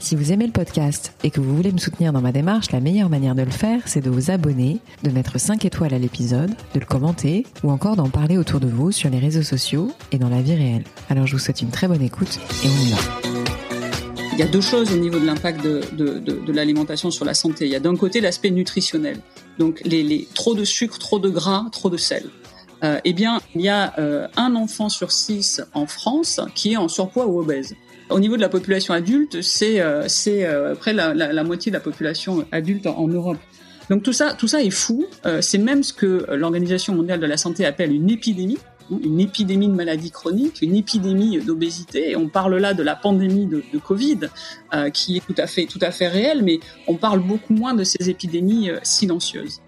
Si vous aimez le podcast et que vous voulez me soutenir dans ma démarche, la meilleure manière de le faire, c'est de vous abonner, de mettre 5 étoiles à l'épisode, de le commenter ou encore d'en parler autour de vous sur les réseaux sociaux et dans la vie réelle. Alors je vous souhaite une très bonne écoute et on y va. Il y a deux choses au niveau de l'impact de, de, de, l'alimentation sur la santé. Il y a d'un côté l'aspect nutritionnel, donc les, trop de sucre, trop de gras, trop de sel. Euh, eh bien, il y a euh, un enfant sur six en France qui est en surpoids ou obèse. Au niveau de la population adulte, c'est euh, c'est euh, près la, la, la, moitié de la population adulte en, Europe. Donc tout ça, tout ça est fou. Euh, c'est même ce que l'Organisation mondiale de la santé appelle une épidémie, une épidémie de maladies chroniques, une épidémie d'obésité. On parle là de la pandémie de, de Covid, euh, qui est tout à fait tout à fait réelle, mais on parle beaucoup moins de ces épidémies silencieuses.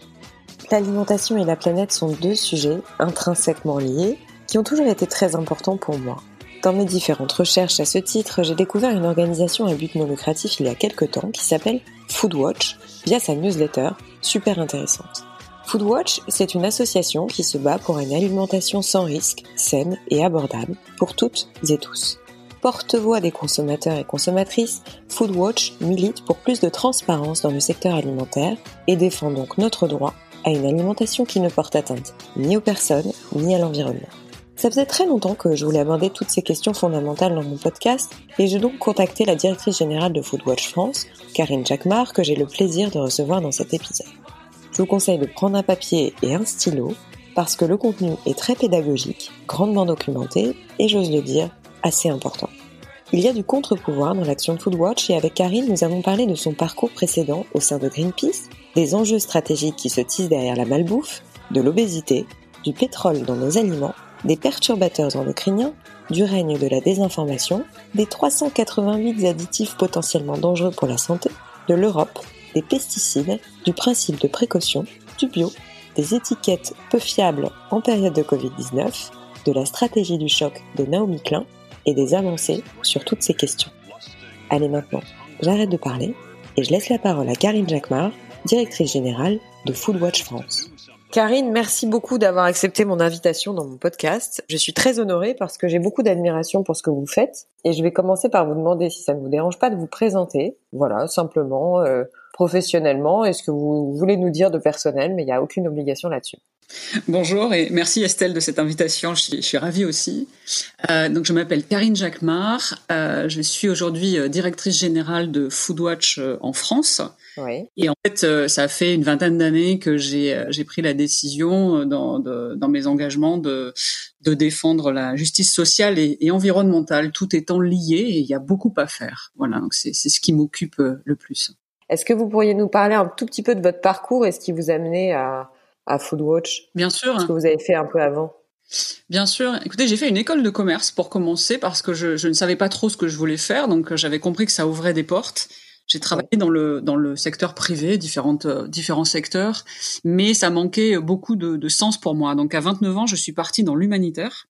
L'alimentation et la planète sont deux sujets intrinsèquement liés qui ont toujours été très importants pour moi. Dans mes différentes recherches à ce titre, j'ai découvert une organisation à but non lucratif il y a quelques temps qui s'appelle Foodwatch via sa newsletter, super intéressante. Foodwatch, c'est une association qui se bat pour une alimentation sans risque, saine et abordable pour toutes et tous. Porte-voix des consommateurs et consommatrices, Foodwatch milite pour plus de transparence dans le secteur alimentaire et défend donc notre droit à une alimentation qui ne porte atteinte ni aux personnes ni à l'environnement. Ça faisait très longtemps que je voulais aborder toutes ces questions fondamentales dans mon podcast et j'ai donc contacté la directrice générale de Foodwatch France, Karine Jacquemart, que j'ai le plaisir de recevoir dans cet épisode. Je vous conseille de prendre un papier et un stylo parce que le contenu est très pédagogique, grandement documenté et j'ose le dire, assez important. Il y a du contre-pouvoir dans l'action Foodwatch et avec Karine, nous avons parlé de son parcours précédent au sein de Greenpeace, des enjeux stratégiques qui se tissent derrière la malbouffe, de l'obésité, du pétrole dans nos aliments des perturbateurs endocriniens, du règne de la désinformation, des 388 additifs potentiellement dangereux pour la santé, de l'Europe, des pesticides, du principe de précaution, du bio, des étiquettes peu fiables en période de Covid-19, de la stratégie du choc de Naomi Klein et des avancées sur toutes ces questions. Allez maintenant, j'arrête de parler et je laisse la parole à Karine Jacquemart, directrice générale de Foodwatch France. Karine, merci beaucoup d'avoir accepté mon invitation dans mon podcast. Je suis très honorée parce que j'ai beaucoup d'admiration pour ce que vous faites et je vais commencer par vous demander si ça ne vous dérange pas de vous présenter. Voilà, simplement, euh, professionnellement, est-ce que vous voulez nous dire de personnel, mais il n'y a aucune obligation là-dessus. Bonjour et merci Estelle de cette invitation. Je suis, ravie aussi. Euh, donc je m'appelle Karine Jacquemart. Euh, je suis aujourd'hui euh, directrice générale de Foodwatch euh, en France. Oui. Et en fait, euh, ça fait une vingtaine d'années que j'ai j'ai pris la décision dans, de, dans mes engagements de de défendre la justice sociale et, et, environnementale, tout étant lié et il y a beaucoup à faire. Voilà, donc c'est c'est ce qui m'occupe le plus. Est-ce que vous pourriez nous parler un tout petit peu de votre parcours et ce qui vous a amené à à Foodwatch? Bien sûr. Ce que vous avez fait un peu avant? Bien sûr. Écoutez, j'ai fait une école de commerce pour commencer parce que je, je, ne savais pas trop ce que je voulais faire, donc j'avais compris que ça ouvrait des portes. J'ai travaillé dans le dans le secteur privé, différentes euh, différents secteurs, mais ça manquait beaucoup de, de, sens pour moi. Donc à 29 ans, je suis partie dans l'humanitaire.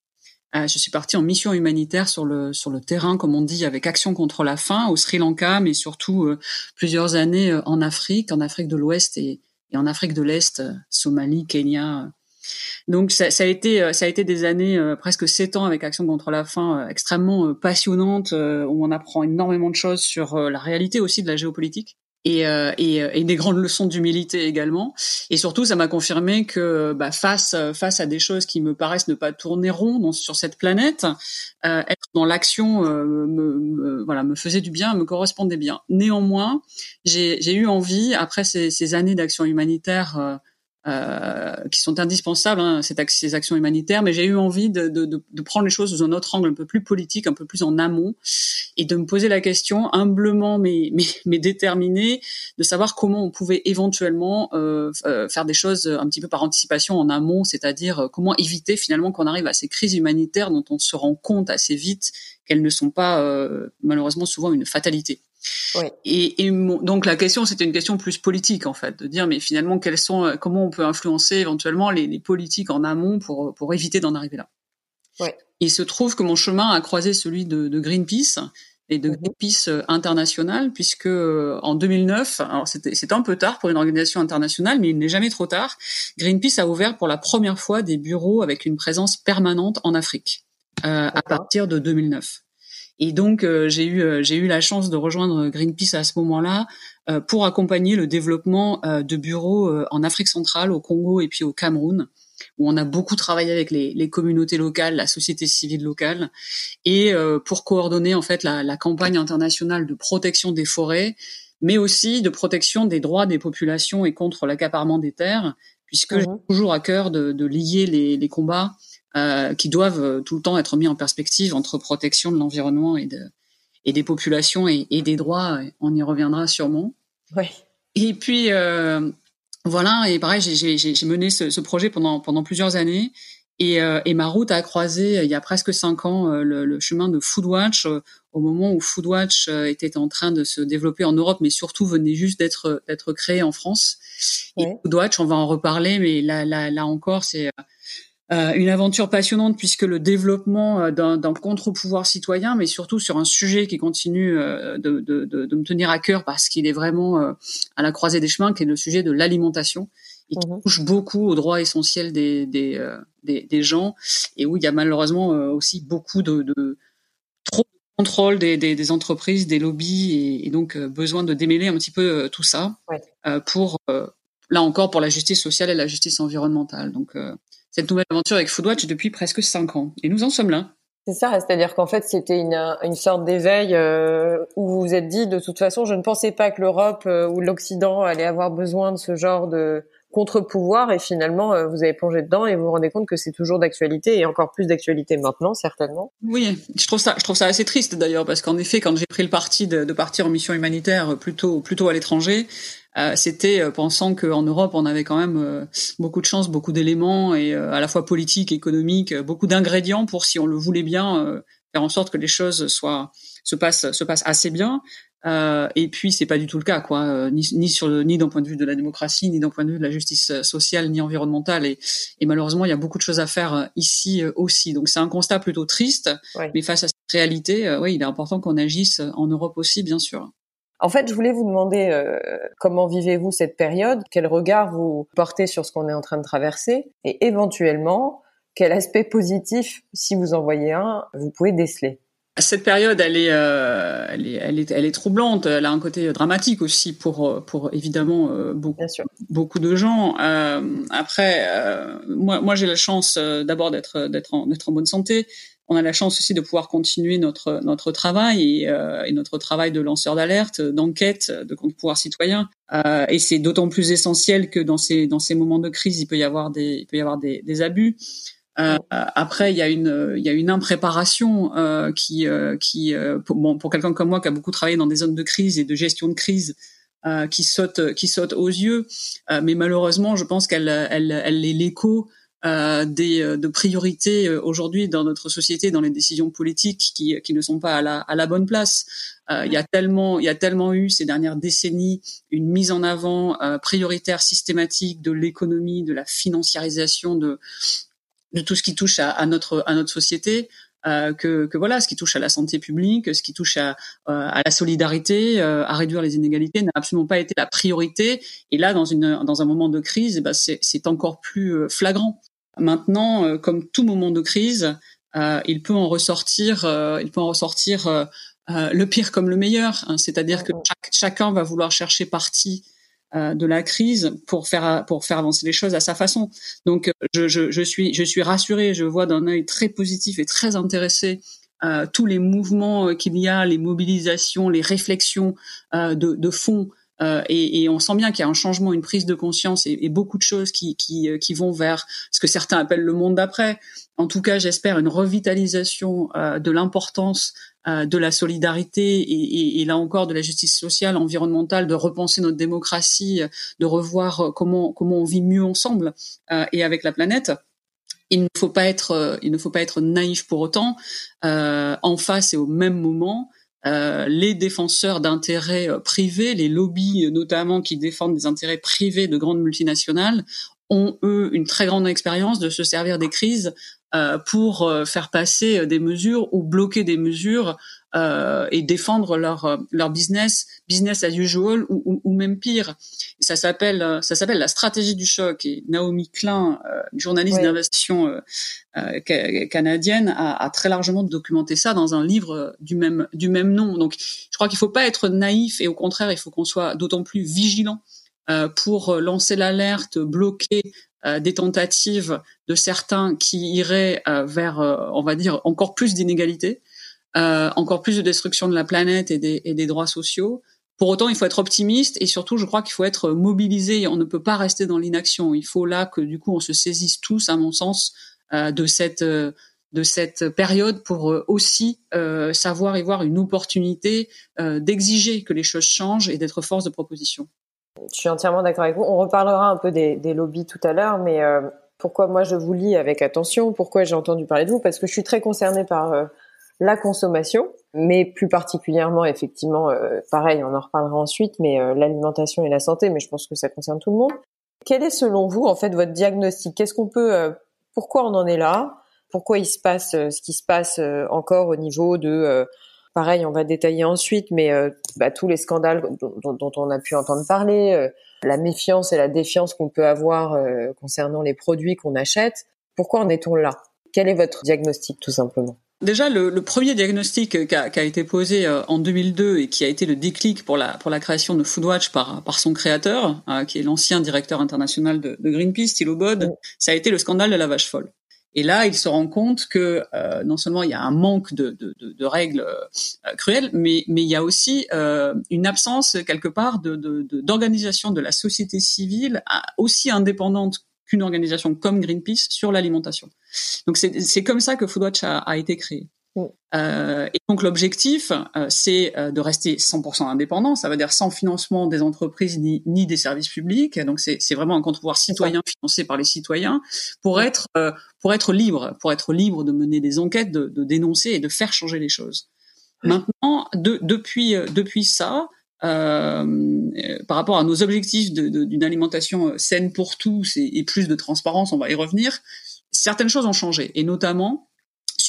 Euh, je suis partie en mission humanitaire sur le sur le terrain, comme on dit, avec Action contre la faim au Sri Lanka, mais surtout euh, plusieurs années en Afrique, en Afrique de l'Ouest et, et en Afrique de l'Est, Somalie, Kenya. Donc ça, ça, a été euh, ça a été des années euh, presque sept ans avec Action contre la faim extrêmement passionnantes où on apprend énormément de choses sur la réalité aussi de la géopolitique et, euh, et, et, des grandes leçons d'humilité également. Et surtout, ça m'a confirmé que bah, face face à des choses qui me paraissent ne pas tourner rond sur cette planète, euh, être dans l'action euh, me, me, voilà me faisait du bien, me correspondait bien. Néanmoins, j'ai eu envie après ces, ces années d'action humanitaire euh, qui sont indispensables, hein, ces actions humanitaires, mais j'ai eu envie de, de, de, prendre les choses sous un autre angle un peu plus politique, un peu plus en amont, et de me poser la question, humblement mais, mais, mais déterminée, de savoir comment on pouvait éventuellement euh, euh, faire des choses un petit peu par anticipation en amont, c'est-à-dire euh, comment éviter finalement qu'on arrive à ces crises humanitaires dont on se rend compte assez vite qu'elles ne sont pas euh, malheureusement souvent une fatalité. Oui. Et, et donc la question, c'était une question plus politique en fait, de dire mais finalement quels sont, comment on peut influencer éventuellement les, les politiques en amont pour pour éviter d'en arriver là? Il se trouve que mon chemin a croisé celui de, de Greenpeace et de mhm. Greenpeace euh, international, puisque euh, en 2009, alors c'était un peu tard pour une organisation internationale, mais il n'est jamais trop tard, Greenpeace a ouvert pour la première fois des bureaux avec une présence permanente en Afrique euh, à partir de 2009. Et donc j'ai eu j'ai eu la chance de rejoindre Greenpeace à ce moment-là pour accompagner le développement de bureaux en Afrique centrale, au Congo et puis au Cameroun où on a beaucoup travaillé avec les, les communautés locales, la société civile locale, et euh, pour coordonner en fait la, la, campagne internationale de protection des forêts, mais aussi de protection des droits des populations et contre l'accaparement des terres, puisque j'ai mhm. toujours à cœur de, de lier les, les combats euh, qui doivent euh, tout le temps être mis en perspective entre protection de l'environnement et, de, et des populations et, et, des droits. On y reviendra sûrement. Oui. Et puis, euh, voilà, et pareil, j'ai mené ce, ce, projet pendant, pendant plusieurs années. Et, euh, et, ma route a croisé euh, il y a presque cinq ans euh, le, le, chemin de Foodwatch au moment où Foodwatch était en train de se développer en Europe, mais surtout venait juste d'être d'être créé en France. Et Foodwatch, on va en reparler, mais là là, là encore, c'est euh, une aventure passionnante puisque le développement euh, d'un contre-pouvoir citoyen, mais surtout sur un sujet qui continue euh, de, de, de, de me tenir à cœur parce qu'il est vraiment à la croisée des chemins, qui est le sujet de l'alimentation et qui mhm. touche beaucoup aux droits essentiels des, des, des, des, gens et où il y a malheureusement aussi beaucoup de, de trop de contrôle des, des, des, entreprises, des lobbies et, et, donc besoin de démêler un petit peu tout ça ouais. pour là encore pour la justice sociale et la justice environnementale. Donc cette nouvelle aventure avec Foodwatch depuis presque cinq ans. Et nous en sommes là. C'est ça, c'est-à-dire qu'en fait c'était une, une sorte d'éveil euh, où vous vous êtes dit de toute façon je ne pensais pas que l'Europe euh, ou l'Occident allait avoir besoin de ce genre de contre-pouvoir et finalement euh, vous avez plongé dedans et vous vous rendez compte que c'est toujours d'actualité et encore plus d'actualité maintenant certainement. Oui, je trouve ça je trouve ça assez triste d'ailleurs parce qu'en effet quand j'ai pris le parti de, de, partir en mission humanitaire plutôt plutôt à l'étranger, euh, c'était euh, pensant qu'en Europe on avait quand même euh, beaucoup de chance, beaucoup d'éléments et à la fois politiques, économiques, beaucoup d'ingrédients pour si on le voulait bien faire en sorte que les choses soient se passent se passent assez bien. Euh, et puis c'est pas du tout le cas, quoi, ni, ni sur ni d'un point de vue de la démocratie, ni d'un point de vue de la justice sociale, ni environnementale. Et, et malheureusement, il y a beaucoup de choses à faire ici aussi. Donc c'est un constat plutôt triste, ouais. mais face à cette réalité, euh, oui, il est important qu'on agisse en Europe aussi, bien sûr. En fait, je voulais vous demander euh, comment vivez-vous cette période, quel regard vous portez sur ce qu'on est en train de traverser, et éventuellement quel aspect positif, si vous en voyez un, vous pouvez déceler? Cette période, elle est, euh, elle est, elle est, elle est troublante. Elle a un côté dramatique aussi pour, pour évidemment euh, beaucoup, beaucoup de gens. Euh, après, euh, moi, moi, j'ai la chance euh, d'abord d'être, d'être en, d'être en bonne santé on a la chance aussi de pouvoir continuer notre notre travail et, euh, et notre travail de lanceur d'alerte, d'enquête, de compte pouvoir citoyen. Euh, et c'est d'autant plus essentiel que dans ces dans ces moments de crise, il peut y avoir des il peut y avoir des, des abus. Euh, après, il y a une il y a une impréparation euh, qui euh, qui pour, bon, pour quelqu'un comme moi qui a beaucoup travaillé dans des zones de crise et de gestion de crise. qui saute qui saute aux yeux mais malheureusement je pense qu'elle elle, elle est l'écho euh, des, euh, de priorités euh, aujourd'hui dans notre société, dans les décisions politiques qui, qui ne sont pas à la, à la bonne place. Euh, il y a tellement, il y a tellement eu ces dernières décennies une mise en avant euh, prioritaire systématique de l'économie, de la financiarisation de de tout ce qui touche à, à notre à notre société. Euh, que, que, voilà, ce qui touche à la santé publique, ce qui touche à, à la solidarité, à réduire les inégalités, n'a absolument pas été la priorité. Et là, dans, une, dans un moment de crise, eh ben c'est encore plus flagrant. Maintenant, euh, comme tout moment de crise, euh, il peut en ressortir, euh, il peut en ressortir le pire comme le meilleur. Hein, C'est-à-dire que chaque, chacun va vouloir chercher parti de la crise pour faire pour faire avancer les choses à sa façon. Donc je, je, je suis je suis rassurée, je vois d'un œil très positif et très intéressé euh, tous les mouvements qu'il y a, les mobilisations, les réflexions euh, de, de fond euh, et, et, on sent bien qu'il y a un changement, une prise de conscience et, beaucoup de choses qui, qui, euh, qui, vont vers ce que certains appellent le monde d'après. En tout cas, j'espère une revitalisation euh, de l'importance euh, de la solidarité et, et, là encore de la justice sociale, environnementale, de repenser notre démocratie, de revoir comment comment on vit mieux ensemble euh, et avec la planète. Il ne faut pas être il ne faut pas être naïf pour autant. Euh, en face et au même moment euh, les défenseurs d'intérêts euh, privés, les lobbies euh, notamment qui défendent des intérêts privés de grandes multinationales, ont eux une très grande expérience de se servir des crises pour faire passer des mesures ou bloquer des mesures euh, et défendre leur euh, leur business, business as usual ou, ou, même pire. ça s'appelle euh, ça s'appelle la stratégie du choc. Et Naomi Klein, euh, journaliste d'investissement canadienne, a, a, très largement documenté ça dans un livre du même du même nom. Donc, je crois qu'il faut pas être naïf et au contraire, il faut qu'on soit d'autant plus vigilant pour lancer l'alerte, bloquer des tentatives de certains qui iraient vers, on va dire, encore plus d'inégalités. Euh, encore plus de destruction de la planète et des, et des, droits sociaux. Pour autant, il faut être optimiste et surtout, je crois qu'il faut être mobilisé. On ne peut pas rester dans l'inaction. Il faut là que du coup, on se saisisse tous, à mon sens, euh, de cette euh, de cette période pour euh, aussi euh, savoir y voir une opportunité d'exiger que les choses changent et d'être force de proposition. Je suis entièrement d'accord avec vous. On reparlera un peu des, lobbies tout à l'heure, mais pourquoi moi je vous lis avec attention Pourquoi j'ai entendu parler de vous? Parce que je suis très concernée par la consommation, mais plus particulièrement, effectivement, euh, pareil, on en reparlera ensuite, mais euh, l'alimentation et la santé, mais je pense que ça concerne tout le monde. Quel est selon vous, en fait, votre diagnostic? Qu'est-ce qu'on peut, euh, pourquoi on en est là? Pourquoi il se passe ce qui se passe encore au niveau de, pareil, on va détailler ensuite, mais bah, tous les scandales dont, dont, on a pu entendre parler, la méfiance et la défiance qu'on peut avoir concernant les produits qu'on achète. Pourquoi en est-on là? Quel est votre diagnostic, tout simplement? Déjà, le, le, premier diagnostic qui a, été posé euh, en 2002 et qui a été le déclic pour la, pour la création de Foodwatch par, par son créateur, euh, qui est l'ancien directeur international de, de Greenpeace, Thilo Bod, ça a été le scandale de la vache folle. Et là, il se rend compte que euh, non seulement il y a un manque de, de, de règles cruelles, mais, mais il y a aussi une absence quelque part d'organisation de, la société civile aussi indépendante qu'une organisation comme Greenpeace sur l'alimentation. Donc c'est comme ça que Foodwatch a, a été créé. Euh, et donc l'objectif, euh, c'est euh, de rester 100% indépendant, ça veut dire sans financement des entreprises ni, ni des services publics. Donc c'est vraiment un contre-pouvoir citoyen financé par les citoyens pour être euh, pour être libre, pour être libre de mener des enquêtes, de, de dénoncer et de faire changer les choses. Maintenant, de, depuis depuis ça, euh, par rapport à nos objectifs d'une alimentation saine pour tous et, et, plus de transparence, on va y revenir, certaines choses ont changé, et notamment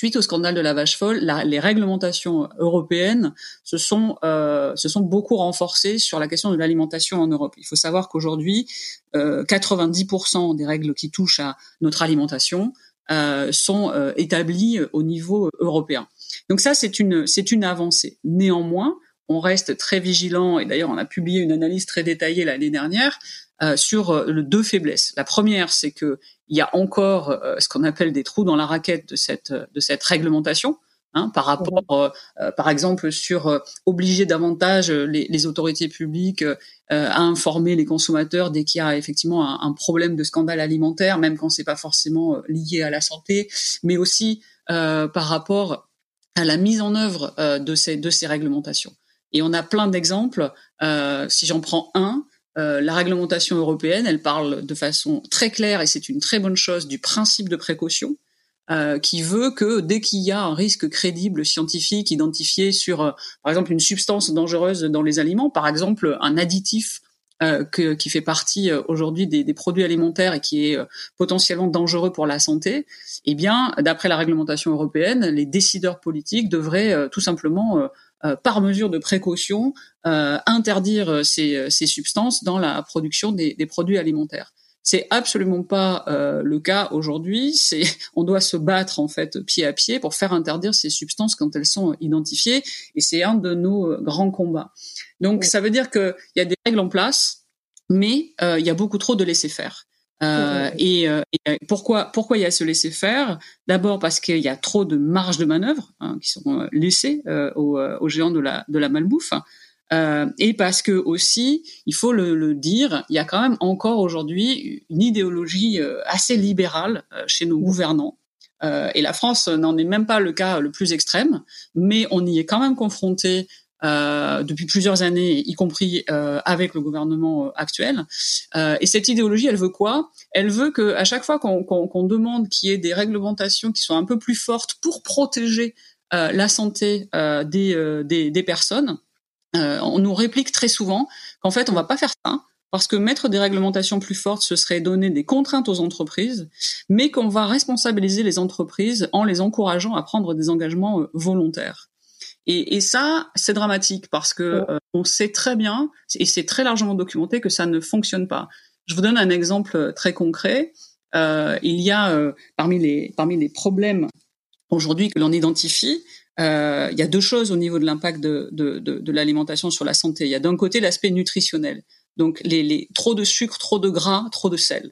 suite au scandale de la vache folle, la, les réglementations européennes se sont euh, se sont beaucoup renforcées sur la question de l'alimentation en Europe. Il faut savoir qu'aujourd'hui, euh, 90% des règles qui touchent à notre alimentation euh, sont euh, établies au niveau européen. Donc ça, c'est une c'est une avancée. Néanmoins, on reste très vigilant, et d'ailleurs on a publié une analyse très détaillée l'année dernière euh, sur euh, deux faiblesses. La première, c'est que il y a encore euh, ce qu'on appelle des trous dans la raquette de cette de cette réglementation. Hein, par rapport, par exemple, sur obliger davantage les, les autorités publiques à informer les consommateurs dès qu'il y a effectivement un, un, problème de scandale alimentaire, même quand c'est pas forcément lié à la santé, mais aussi par rapport à la mise en œuvre de ces de ces réglementations. Et on a plein d'exemples. Euh, si j'en prends un, euh, la réglementation européenne, elle parle de façon très claire, et c'est une très bonne chose, du principe de précaution, euh, qui veut que dès qu'il y a un risque crédible scientifique identifié sur, euh, par exemple, une substance dangereuse dans les aliments, par exemple un additif euh, que, qui fait partie aujourd'hui des, des, produits alimentaires et qui est potentiellement dangereux pour la santé, eh bien, d'après la réglementation européenne, les décideurs politiques devraient tout simplement par mesure de précaution, euh, interdire ces, ces, substances dans la production des, des produits alimentaires. C'est absolument pas euh, le cas aujourd'hui. C'est, on doit se battre en fait pied à pied pour faire interdire ces substances quand elles sont identifiées, et c'est un de nos grands combats. Donc ça veut dire qu'il y a des règles en place, mais euh, il y a beaucoup trop de laisser faire. Euh, et, euh, et, pourquoi pourquoi il y a ce laisser faire? D'abord parce qu'il y a trop de marge de manœuvre hein, qui sont euh, laissées euh, aux, euh, aux, géants de la de la malbouffe. et parce que aussi, il faut le, le, dire, il y a quand même encore aujourd'hui une idéologie assez libérale chez nos gouvernants. et la France n'en est même pas le cas le plus extrême, mais on y est quand même confronté euh, depuis plusieurs années, y compris euh, avec le gouvernement euh, actuel. Euh, et cette idéologie, elle veut quoi? Elle veut que à chaque fois qu'on qu qu demande qu'il y ait des réglementations qui soient un peu plus fortes pour protéger euh, la santé des, des, des, personnes, on nous réplique très souvent qu'en fait, on va pas faire ça parce que mettre des réglementations plus fortes, ce serait donner des contraintes aux entreprises, mais qu'on va responsabiliser les entreprises en les encourageant à prendre des engagements volontaires. Et, et ça, c'est dramatique parce que euh, on sait très bien, et c'est très largement documenté, que ça ne fonctionne pas. Je vous donne un exemple euh, très concret. Euh, il y a parmi les parmi les problèmes aujourd'hui que l'on identifie, euh, il y a deux choses au niveau de l'impact de, de, de, de l'alimentation sur la santé. Il y a d'un côté l'aspect nutritionnel, donc les, les, trop de sucre, trop de gras, trop de sel.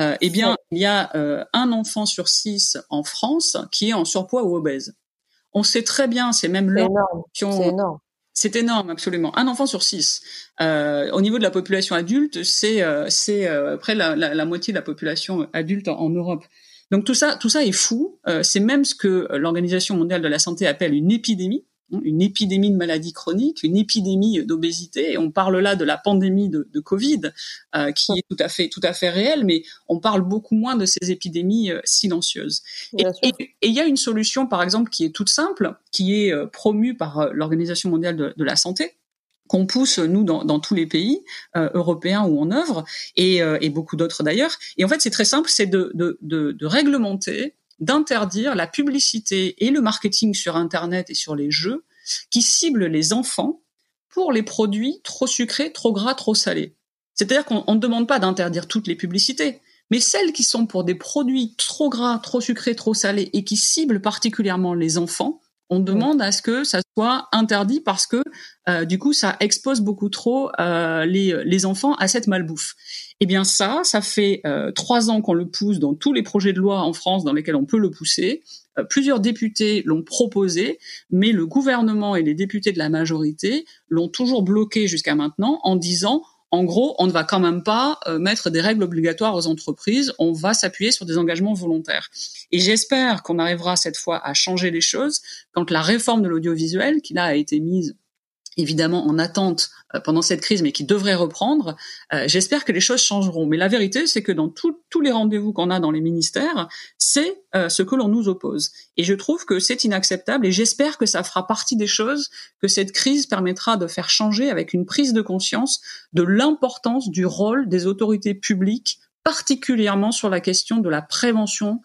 Euh, eh bien, il y a euh, un enfant sur six en France qui est en surpoids ou obèse. On sait très bien, c'est même énorme. C'est énorme. C'est énorme, absolument. Un enfant sur six. Euh, au niveau de la population adulte, c'est euh, c'est euh, près la, la, la, moitié de la population adulte en, en Europe. Donc tout ça, tout ça est fou. C'est même ce que l'Organisation mondiale de la santé appelle une épidémie, une épidémie de maladies chroniques, une épidémie d'obésité. Et on parle là de la pandémie de, de Covid, euh, qui est tout à fait, tout à fait réelle, mais on parle beaucoup moins de ces épidémies euh, silencieuses. Et il y a une solution, par exemple, qui est toute simple, qui est euh, promue par euh, l'Organisation mondiale de, de la santé, qu'on pousse nous dans, dans, tous les pays euh, européens où on œuvre et, euh, et beaucoup d'autres d'ailleurs. Et en fait, c'est très simple, c'est de, de, de, de, réglementer, d'interdire la publicité et le marketing sur Internet et sur les jeux qui ciblent les enfants pour les produits trop sucrés, trop gras, trop salés. C'est-à-dire qu'on ne demande pas d'interdire toutes les publicités, mais celles qui sont pour des produits trop gras, trop sucrés, trop salés et qui ciblent particulièrement les enfants, on demande à ce que ça soit interdit parce que euh, du coup ça expose beaucoup trop euh, les, les enfants à cette malbouffe. Eh bien ça, ça fait euh, trois ans qu'on le pousse dans tous les projets de loi en France dans lesquels on peut le pousser. Euh, plusieurs députés l'ont proposé, mais le gouvernement et les députés de la majorité l'ont toujours bloqué jusqu'à maintenant en disant en gros, on ne va quand même pas euh, mettre des règles obligatoires aux entreprises, on va s'appuyer sur des engagements volontaires. Et j'espère qu'on arrivera cette fois à changer les choses quand la réforme de l'audiovisuel, qui là a été mise évidemment en attente euh, pendant cette crise, mais qui devrait reprendre. Euh, j'espère que les choses changeront. Mais la vérité, c'est que dans tous les rendez-vous qu'on a dans les ministères, c'est euh, ce que l'on nous oppose. Et je trouve que c'est inacceptable. Et j'espère que ça fera partie des choses que cette crise permettra de faire changer avec une prise de conscience de l'importance du rôle des autorités publiques, particulièrement sur la question de la prévention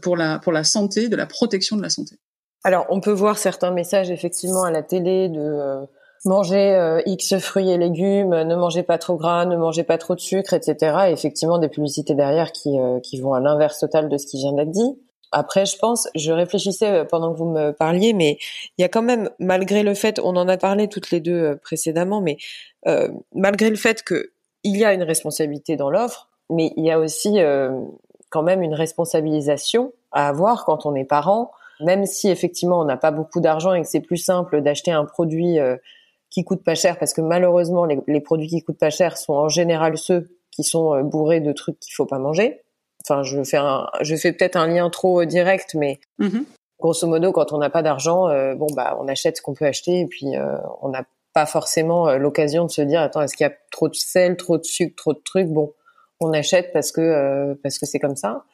pour la pour la santé, de la protection de la santé. Alors, on peut voir certains messages effectivement à la télé de mangez euh, X fruits et légumes, ne mangez pas trop gras, ne mangez pas trop de sucre, etc. Et effectivement, des publicités derrière qui, euh, qui vont à l'inverse total de ce qui vient d'être dit. Après, je pense, je réfléchissais euh, pendant que vous me parliez, mais il y a quand même, malgré le fait, on en a parlé toutes les deux précédemment, mais euh, malgré le fait que il y a une responsabilité dans l'offre, mais il y a aussi quand même une responsabilisation à avoir quand on est parent, même si effectivement on n'a pas beaucoup d'argent et que c'est plus simple d'acheter un produit qui coûtent pas cher parce que malheureusement les, produits qui coûtent pas cher sont en général ceux qui sont euh, bourrés de trucs qu'il faut pas manger. Enfin, je fais un, je fais peut-être un lien trop euh, direct, mais mm-hmm. grosso modo, quand on n'a pas d'argent, euh, bon bah on achète ce qu'on peut acheter et puis on n'a pas forcément l'occasion de se dire attends est-ce qu'il y a trop de sel, trop de sucre, trop de trucs? Bon, on achète parce que parce que c'est comme ça.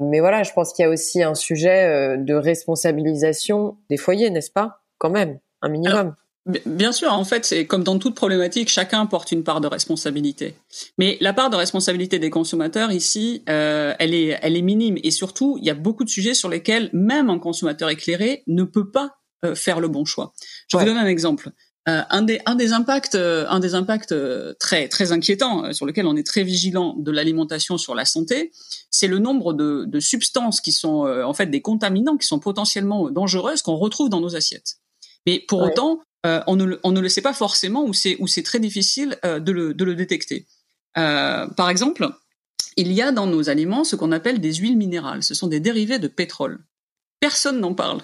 Mais voilà, je pense qu'il y a aussi un sujet de responsabilisation des foyers, n'est-ce pas? Quand même, un minimum. Bien sûr, en fait, c'est comme dans toute problématique, chacun porte une part de responsabilité. Mais la part de responsabilité des consommateurs ici, euh, elle est, elle est minime. Et surtout, il y a beaucoup de sujets sur lesquels même un consommateur éclairé ne peut pas euh, faire le bon choix. Je vous donne un exemple. Euh, un des un des impacts un des impacts très très inquiétants sur lequel on est très vigilant de l'alimentation sur la santé, c'est le nombre de, de substances qui sont en fait des contaminants qui sont potentiellement dangereuses qu'on retrouve dans nos assiettes. Mais pour autant, euh, on, ne, le sait pas forcément ou c'est très difficile euh, de, le, de, le, détecter. Euh, par exemple, il y a dans nos aliments ce qu'on appelle des huiles minérales. Ce sont des dérivés de pétrole. Personne n'en parle.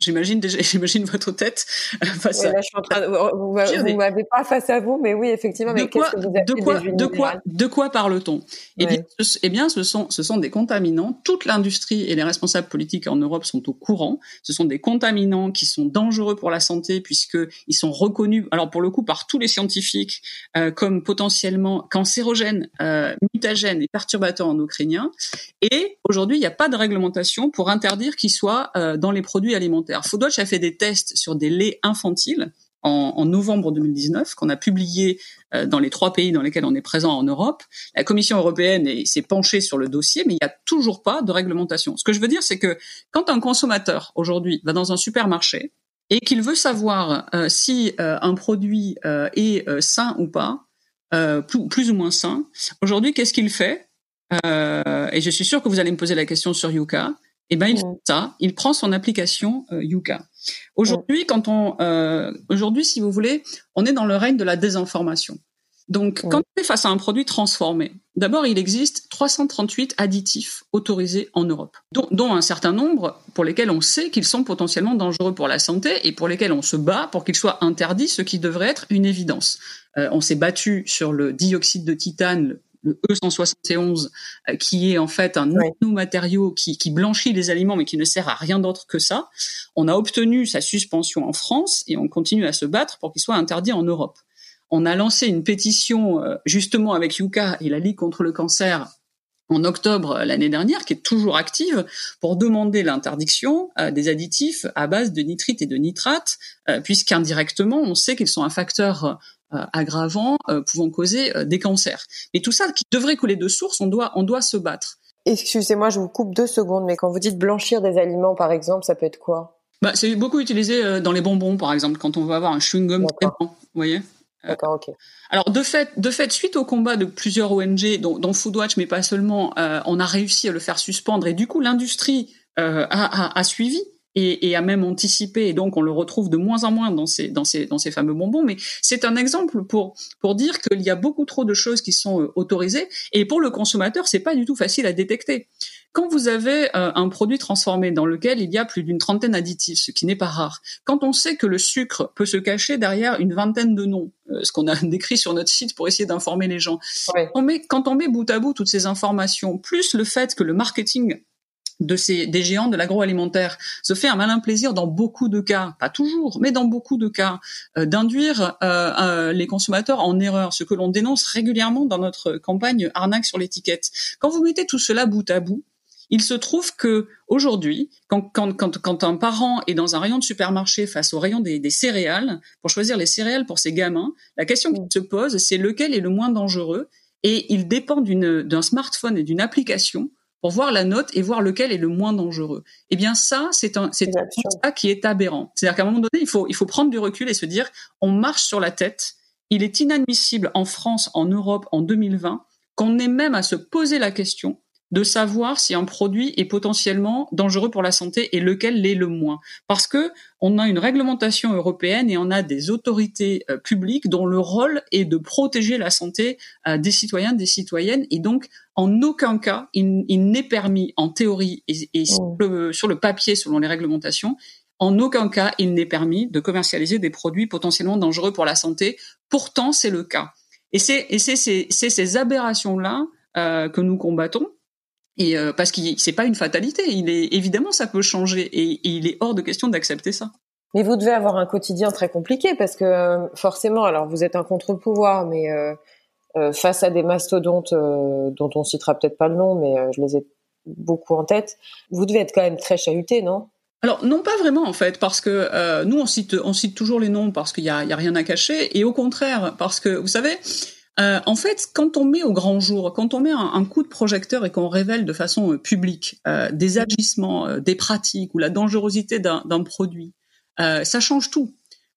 J'imagine déjà, j'imagine votre tête face oui, à. Là, je suis en train de, vous, m'avez pas face à vous, mais oui, effectivement. Mais de quoi, que vous de quoi, de quoi, de quoi parle-t-on? Eh bien, ce, eh bien, ce sont, ce sont des contaminants. Toute l'industrie et les responsables politiques en Europe sont au courant. Ce sont des contaminants qui sont dangereux pour la santé puisque ils sont reconnus, alors pour le coup, par tous les scientifiques euh, comme potentiellement cancérogènes, euh, mutagènes et perturbateurs endocriniens. Et aujourd'hui, il n'y a pas de réglementation pour interdire qu'ils soient euh, dans les produits alimentaires. Foodwatch a fait des tests sur des laits infantiles en, novembre 2019, qu'on a publié euh, dans les trois pays dans lesquels on est présent en Europe. La Commission européenne s'est penchée sur le dossier, mais il n'y a toujours pas de réglementation. Ce que je veux dire, c'est que quand un consommateur aujourd'hui va dans un supermarché et qu'il veut savoir euh, si euh, un produit est sain ou pas, plus, plus, ou moins sain, aujourd'hui, qu'est-ce qu'il fait? Et je suis sûr que vous allez me poser la question sur Yuka. Eh ben, il fait ça. Il prend son application Yuka. Aujourd'hui, quand on, euh, aujourd'hui, si vous voulez, on est dans le règne de la désinformation. Donc, quand on est face à un produit transformé, d'abord, il existe 338 additifs autorisés en Europe, dont, dont, un certain nombre pour lesquels on sait qu'ils sont potentiellement dangereux pour la santé et pour lesquels on se bat pour qu'ils soient interdits, ce qui devrait être une évidence. Euh, on s'est battu sur le dioxyde de titane, le E171, euh, qui est en fait un ouais. matériau qui, qui, blanchit les aliments mais qui ne sert à rien d'autre que ça. On a obtenu sa suspension en France et on continue à se battre pour qu'il soit interdit en Europe. On a lancé une pétition euh, justement avec Yuka et la Ligue contre le cancer en octobre l'année dernière, qui est toujours active, pour demander l'interdiction euh, des additifs à base de nitrite et de nitrate, puisqu'indirectement, on sait qu'ils sont un facteur euh, aggravants euh, pouvant causer euh, des cancers. Mais tout ça qui devrait couler de source, on doit, on doit se battre. Excusez-moi, je vous coupe deux secondes, mais quand vous dites blanchir des aliments, par exemple, ça peut être quoi? Bah, C'est beaucoup utilisé dans les bonbons, par exemple, quand on veut avoir un chewing-gum très blanc, vous voyez? D'accord, ok. Alors de fait, de fait, suite au combat de plusieurs ONG, dont, dont Foodwatch, mais pas seulement, on a réussi à le faire suspendre et du coup l'industrie a, a, a, suivi et, et, a même anticipé, et donc on le retrouve de moins en moins dans ces, dans ces, dans ces fameux bonbons. Mais c'est un exemple pour, pour dire qu'il y a beaucoup trop de choses qui sont euh, autorisées, et pour le consommateur, c'est pas du tout facile à détecter. Quand vous avez euh, un produit transformé dans lequel il y a plus d'une trentaine d'additifs, ce qui n'est pas rare, quand on sait que le sucre peut se cacher derrière une vingtaine de noms, euh, ce qu'on a décrit sur notre site pour essayer d'informer les gens, ouais. on met, quand on met bout à bout toutes ces informations, plus le fait que le marketing de ces des géants de l'agroalimentaire se fait un malin plaisir dans beaucoup de cas, pas toujours, mais dans beaucoup de cas, euh, d'induire euh, euh, les consommateurs en erreur, ce que l'on dénonce régulièrement dans notre campagne arnaque sur l'étiquette. Quand vous mettez tout cela bout à bout, il se trouve que aujourd'hui, quand, quand, quand, quand, un parent est dans un rayon de supermarché face au rayon des, des céréales, pour choisir les céréales pour ses gamins, la question qui se pose, c'est lequel est le moins dangereux, et il dépend d'un smartphone et d'une application pour voir la note et voir lequel est le moins dangereux. Eh bien, ça, c'est un, c'est qui est aberrant. C'est-à-dire qu'à un moment donné, il faut, il faut prendre du recul et se dire, on marche sur la tête. Il est inadmissible en France, en Europe, en 2020, qu'on ait même à se poser la question de savoir si un produit est potentiellement dangereux pour la santé et lequel l'est le moins. Parce que on a une réglementation européenne et on a des autorités euh, publiques dont le rôle est de protéger la santé euh, des citoyens, des citoyennes. Et donc, en aucun cas, il, il n'est permis, en théorie et, et sur, oh. le, sur le papier, selon les réglementations, en aucun cas, il n'est permis de commercialiser des produits potentiellement dangereux pour la santé. Pourtant, c'est le cas. Et c'est ces, ces aberrations-là euh, que nous combattons et euh, parce que c'est pas une fatalité, il est évidemment ça peut changer et, et il est hors de question d'accepter ça. Mais vous devez avoir un quotidien très compliqué parce que euh, forcément, alors vous êtes un contre-pouvoir, mais euh, euh face à des mastodontes dont on citera peut-être pas le nom, mais je les ai beaucoup en tête, vous devez être quand même très chahuté, non? Alors non pas vraiment en fait parce que euh, nous on cite on cite toujours les noms parce qu'il y a, y a rien à cacher et au contraire parce que vous savez euh, en fait, quand on met au grand jour, quand on met un, un coup de projecteur et qu'on révèle de façon euh, publique euh, des agissements, euh, des pratiques ou la dangerosité d'un produit, euh, ça change tout.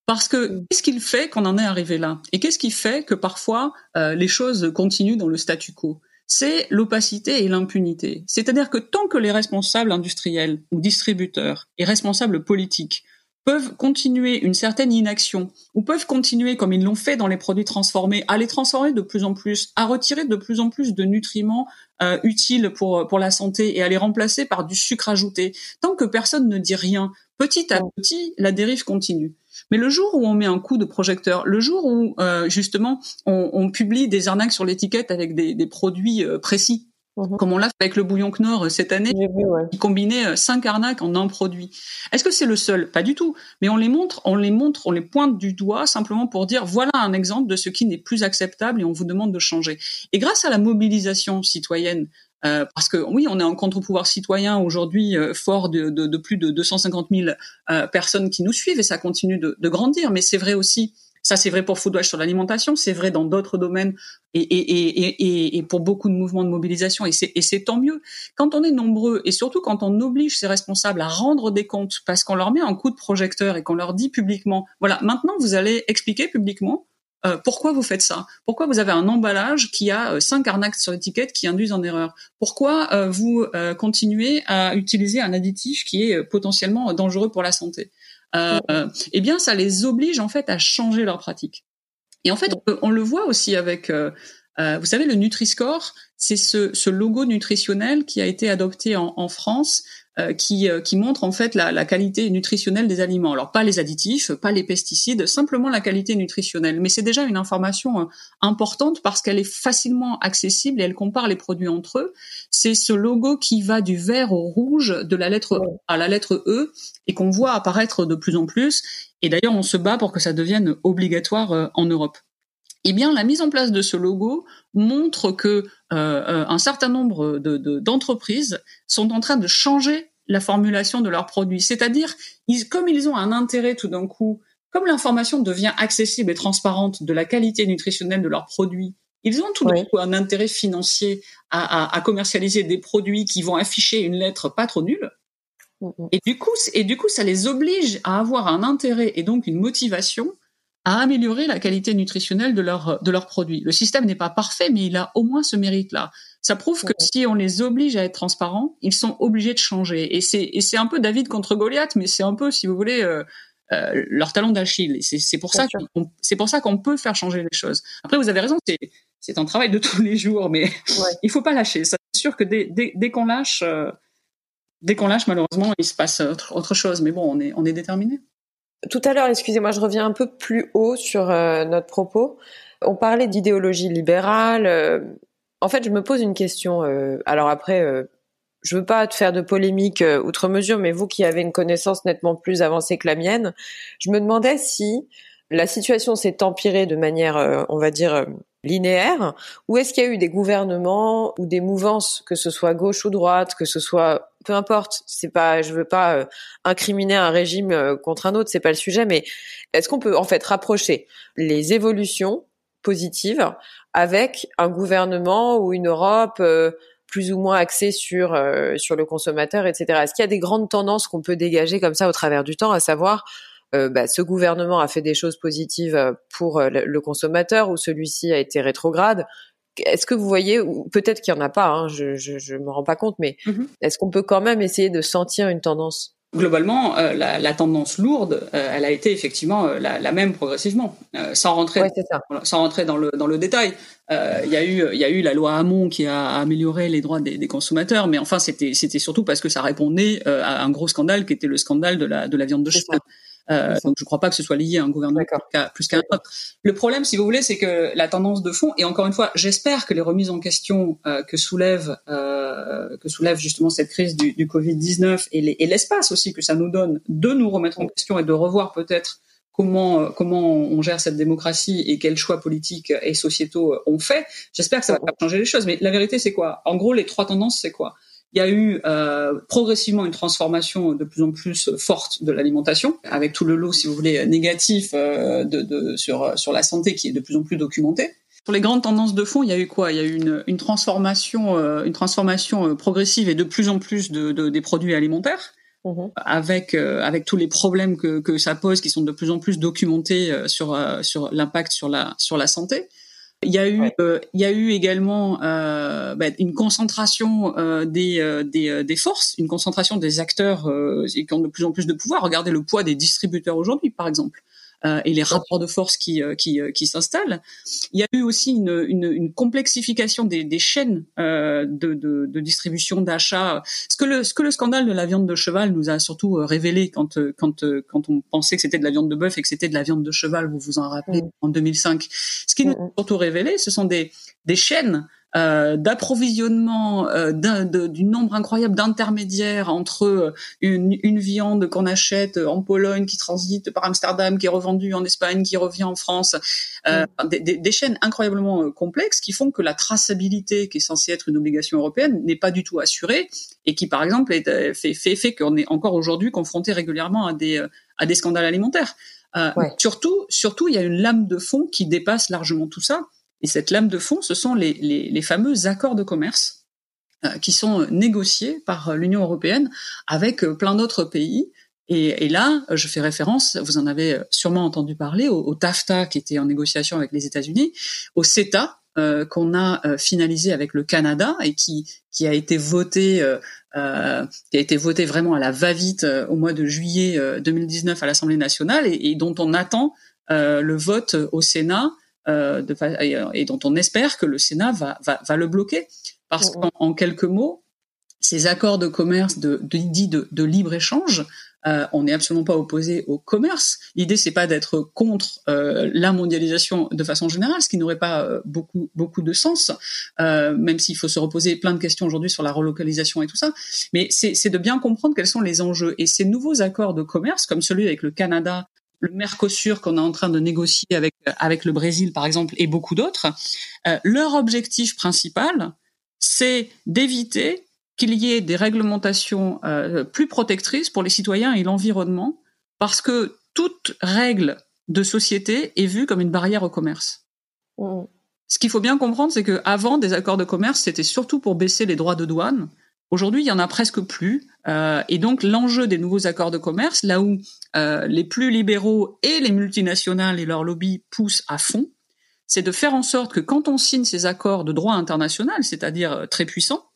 Parce que qu'est-ce qu'il fait qu'on en est arrivé là? Et qu'est-ce qui fait que parfois les choses continuent dans le statu quo? C'est l'opacité et l'impunité. C'est-à-dire que tant que les responsables industriels ou distributeurs et responsables politiques peuvent continuer une certaine inaction ou peuvent continuer comme ils l'ont fait dans les produits transformés à les transformer de plus en plus, à retirer de plus en plus de nutriments euh, utiles pour pour la santé et à les remplacer par du sucre ajouté. Tant que personne ne dit rien, petit à petit, la dérive continue. Mais le jour où on met un coup de projecteur, le jour où euh, justement on, on, publie des arnaques sur l'étiquette avec des, des produits euh, précis, Mhm. comme on l'a fait avec le bouillon Knorr euh, cette année, vu, ouais. qui combinait euh, cinq arnaques en un produit. Est-ce que c'est le seul? Pas du tout. Mais on les montre, on les montre, on les pointe du doigt simplement pour dire voilà un exemple de ce qui n'est plus acceptable et on vous demande de changer. Et grâce à la mobilisation citoyenne Euh, parce que oui, on est un contre-pouvoir citoyen aujourd'hui euh, fort de, de, de, plus de 250 000 euh, personnes qui nous suivent et ça continue de, de grandir. Mais c'est vrai aussi, ça c'est vrai pour Foodwatch sur l'alimentation, c'est vrai dans d'autres domaines et, pour beaucoup de mouvements de mobilisation et c'est tant mieux. Quand on est nombreux et surtout quand on oblige ces responsables à rendre des comptes parce qu'on leur met un coup de projecteur et qu'on leur dit publiquement, voilà, maintenant vous allez expliquer publiquement euh, pourquoi vous faites ça? Pourquoi vous avez un emballage qui a euh, cinq arnaques sur l'étiquette qui induisent en erreur? Pourquoi euh, vous continuez à utiliser un additif qui est potentiellement dangereux pour la santé? Eh bien, ça les oblige en fait à changer leur pratique. Et en fait, on, le voit aussi avec, vous savez, le Nutri-Score, c'est ce, logo nutritionnel qui a été adopté en, France euh, qui, euh, qui montre en fait la, la, qualité nutritionnelle des aliments. Alors pas les additifs, pas les pesticides, simplement la qualité nutritionnelle. Mais c'est déjà une information euh, importante parce qu'elle est facilement accessible et elle compare les produits entre eux. C'est ce logo qui va du vert au rouge, de la lettre à la lettre E, et qu'on voit apparaître de plus en plus. Et d'ailleurs, on se bat pour que ça devienne obligatoire en Europe. Eh bien, la mise en place de ce logo montre que euh, un certain nombre d'entreprises de, sont en train de changer la formulation de leurs produits. C'est-à-dire, comme ils ont un intérêt tout d'un coup, comme l'information devient accessible et transparente de la qualité nutritionnelle de leurs produits, ils ont tout d'un coup un intérêt financier à, à, à, commercialiser des produits qui vont afficher une lettre pas trop nulle. Mm, mm. Et du coup, et du coup, ça les oblige à avoir un intérêt et donc une motivation à améliorer la qualité nutritionnelle de leurs de leurs produits. Le système n'est pas parfait, mais il a au moins ce mérite-là. Ça prouve que si on les oblige à être transparents, ils sont obligés de changer. Et c'est et c'est un peu David contre Goliath, mais c'est un peu, si vous voulez, euh, euh, leur talon d'Achille. C'est pour ça qu'on c'est pour ça qu'on peut faire changer les choses. Après, vous avez raison, c'est c'est un travail de tous les jours, mais il faut pas lâcher. C'est sûr que dès dès, dès qu'on lâche, euh, dès qu'on lâche, malheureusement, il se passe autre, autre chose. Mais bon, on est on est déterminé. Tout à l'heure, excusez-moi, je reviens un peu plus haut sur euh, notre propos. On parlait d'idéologie libérale. Euh, en fait, je me pose une question. Euh, alors après, je veux pas te faire de polémique outre mesure, mais vous qui avez une connaissance nettement plus avancée que la mienne, je me demandais si la situation s'est empirée de manière, on va dire, linéaire, ou est-ce qu'il y a eu des gouvernements ou des mouvances, que ce soit gauche ou droite, que ce soit peu importe, c'est pas, je veux pas euh, incriminer un régime euh, contre un autre, c'est pas le sujet, mais est-ce qu'on peut en fait rapprocher les évolutions positives avec un gouvernement ou une Europe euh, plus ou moins axée sur sur le consommateur, etc. Est-ce qu'il y a des grandes tendances qu'on peut dégager comme ça au travers du temps, à savoir bah, ce gouvernement a fait des choses positives pour le consommateur ou celui-ci a été rétrograde est-ce que vous voyez, ou peut-être qu'il y en a pas, hein, je, je, me rends pas compte, mais mhm. est-ce qu'on peut quand même essayer de sentir une tendance? Globalement, euh, la, tendance lourde, euh, elle a été effectivement euh, la, même progressivement, sans rentrer, sans rentrer dans le dans le détail. Il y a eu il y a eu la loi Hamon qui a amélioré les droits des, consommateurs, mais enfin c'était c'était surtout parce que ça répondait à un gros scandale qui était le scandale de la de la viande de cheval. Euh, donc je ne crois pas que ce soit lié à un gouvernement plus qu'à un autre. Le problème, si vous voulez, c'est que la tendance de fond, et encore une fois, j'espère que les remises en question euh, que soulève euh, que soulève justement cette crise du, du Covid-19 et l'espace aussi que ça nous donne de nous remettre en question et de revoir peut-être comment euh, comment on gère cette démocratie et quels choix politiques et sociétaux on fait. J'espère que ça va pas changer les choses. Mais la vérité, c'est quoi? En gros, les trois tendances, c'est quoi? Il y a eu euh, progressivement une transformation de plus en plus forte de l'alimentation, avec tout le lot, si vous voulez, négatif euh, de, de, sur, sur la santé qui est de plus en plus documenté. Pour les grandes tendances de fond, il y a eu quoi? Il y a eu une, une transformation, euh, une transformation euh, progressive et de plus en plus de, de des produits alimentaires. Mmh. avec avec tous les problèmes que, que ça pose qui sont de plus en plus documentés sur sur l'impact sur la sur la santé il y a eu, euh, il y a eu également euh, bah, une concentration euh, des, des, des, forces, une concentration des acteurs qui ont de plus en plus de pouvoir. Regardez le poids des distributeurs aujourd'hui, par exemple. Euh, et les rapports de force qui euh, qui, euh, qui s'installent. Il y a eu aussi une, une, une complexification des, des chaînes de, de, de, distribution, d'achat. Ce que le ce que le scandale de la viande de cheval nous a surtout révélé quand quand quand on pensait que c'était de la viande de bœuf et que c'était de la viande de cheval, vous vous en rappelez, mm. en 2005. Ce qui nous a surtout révélé, ce sont des des chaînes d'approvisionnement euh, du nombre incroyable d'intermédiaires entre une, une viande qu'on achète en Pologne qui transite par Amsterdam, qui est revendue en Espagne, qui revient en France, euh, mm. des, des, des, chaînes incroyablement complexes qui font que la traçabilité, qui est censée être une obligation européenne, n'est pas du tout assurée et qui, par exemple, est, fait, fait, fait qu'on est encore aujourd'hui confronté régulièrement à des, à des scandales alimentaires. Euh, surtout, surtout, il y a une lame de fond qui dépasse largement tout ça. Et cette lame de fond, ce sont les, les, les fameux accords de commerce euh, qui sont négociés par l'Union européenne avec euh, plein d'autres pays. Et, et, là, je fais référence, vous en avez sûrement entendu parler, au, au TAFTA qui était en négociation avec les États-Unis, au CETA euh, qu'on a euh, finalisé avec le Canada et qui qui a été voté euh, qui a été voté vraiment à la va-vite au mois de juillet 2019 à l'Assemblée nationale et, et, dont on attend le vote au Sénat de, et, dont on espère que le Sénat va va, va le bloquer parce mmh, mmh. qu'en quelques mots ces accords de commerce de, de, dits de, de libre échange euh, on n'est absolument pas opposé au commerce. L'idée c'est pas d'être contre euh, la mondialisation de façon générale, ce qui n'aurait pas euh, beaucoup beaucoup de sens, même s'il faut se reposer plein de questions aujourd'hui sur la relocalisation et tout ça. Mais c'est de bien comprendre quels sont les enjeux et ces nouveaux accords de commerce, comme celui avec le Canada, le Mercosur qu'on est en train de négocier avec avec le Brésil par exemple et beaucoup d'autres, leur objectif principal c'est d'éviter qu'il y ait des réglementations euh, plus protectrices pour les citoyens et l'environnement, parce que toute règle de société est vue comme une barrière au commerce. Mmh. Ce qu'il faut bien comprendre, c'est que avant des accords de commerce, c'était surtout pour baisser les droits de douane. Aujourd'hui, il y en a presque plus, euh, et donc l'enjeu des nouveaux accords de commerce, là où euh, les plus libéraux et les multinationales et leurs lobbies poussent à fond, c'est de faire en sorte que quand on signe ces accords de droit international, c'est-à-dire euh, très puissants,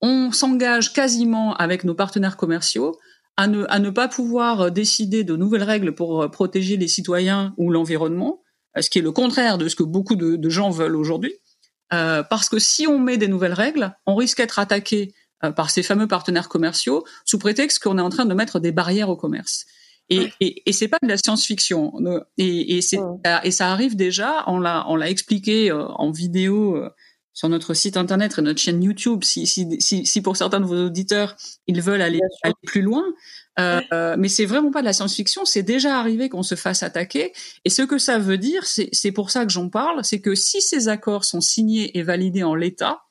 on s'engage quasiment avec nos partenaires commerciaux à ne, pas pouvoir décider de nouvelles règles pour euh, protéger les citoyens ou l'environnement, euh, ce qui est le contraire de ce que beaucoup de, gens veulent aujourd'hui. Euh, parce que si on met des nouvelles règles, on risque d'être attaqué par ces fameux partenaires commerciaux sous prétexte qu'on est en train de mettre des barrières au commerce. Et, et, et c'est pas de la science-fiction. Et, et, et ça arrive déjà. On l'a, on l'a expliqué en vidéo sur notre site internet et notre chaîne YouTube, si, si, si, si pour certains de vos auditeurs, ils veulent aller, aller plus loin. Euh, euh, mais c'est vraiment pas de la science-fiction, c'est déjà arrivé qu'on se fasse attaquer. Et ce que ça veut dire, c'est pour ça que j'en parle, c'est que si ces accords sont signés et validés en l'état,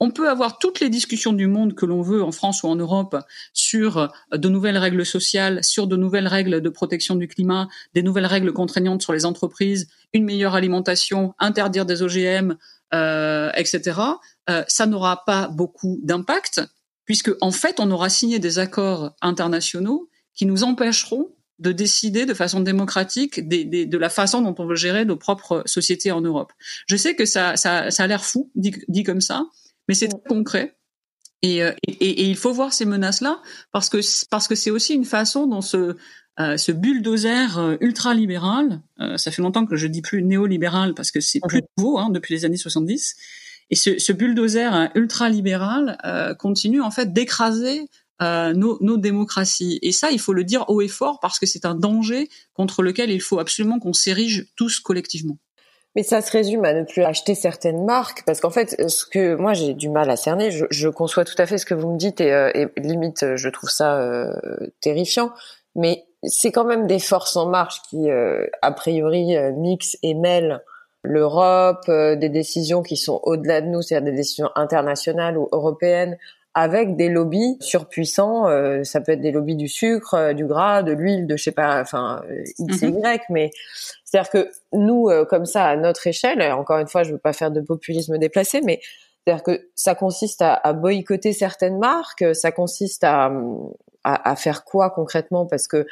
on peut avoir toutes les discussions du monde que l'on veut en France ou en Europe sur de nouvelles règles sociales, sur de nouvelles règles de protection du climat, des nouvelles règles contraignantes sur les entreprises, une meilleure alimentation, interdire des OGM, euh, etc., euh, ça n'aura pas beaucoup d'impact, puisque en fait, on aura signé des accords internationaux qui nous empêcheront de décider de façon démocratique de la façon dont on veut gérer nos propres sociétés en Europe. Je sais que ça, ça, ça a l'air fou dit, dit, comme ça, mais c'est concret. Et, euh, et, et, il faut voir ces menaces-là parce que parce que c'est aussi une façon dont ce euh, ce bulldozer euh, ultra-libéral, euh, ça fait longtemps que je dis plus néolibéral parce que c'est plus nouveau hein, depuis les années 70, et ce, ce bulldozer ultra-libéral continue en fait d'écraser nos, nos, démocraties. Et ça, il faut le dire haut et fort parce que c'est un danger contre lequel il faut absolument qu'on s'érige tous collectivement. Mais ça se résume à ne plus acheter certaines marques, parce qu'en fait, ce que moi j'ai du mal à cerner, je, je, conçois tout à fait ce que vous me dites et, et limite, je trouve ça euh, terrifiant. Mais c'est quand même des forces en marche qui, euh, a priori, euh, mixent et mêlent l'Europe, euh, des décisions qui sont au-delà de nous, c'est-à-dire des décisions internationales ou européennes, avec des lobbies surpuissants. ça peut être des lobbies du sucre, du gras, de l'huile, de je sais pas, enfin X et mhm. Y, mais c'est-à-dire que nous, comme ça, à notre échelle, encore une fois, je veux pas faire de populisme déplacé, mais c'est-à-dire que ça consiste à, à, boycotter certaines marques, ça consiste à, à, à, faire quoi concrètement? Parce que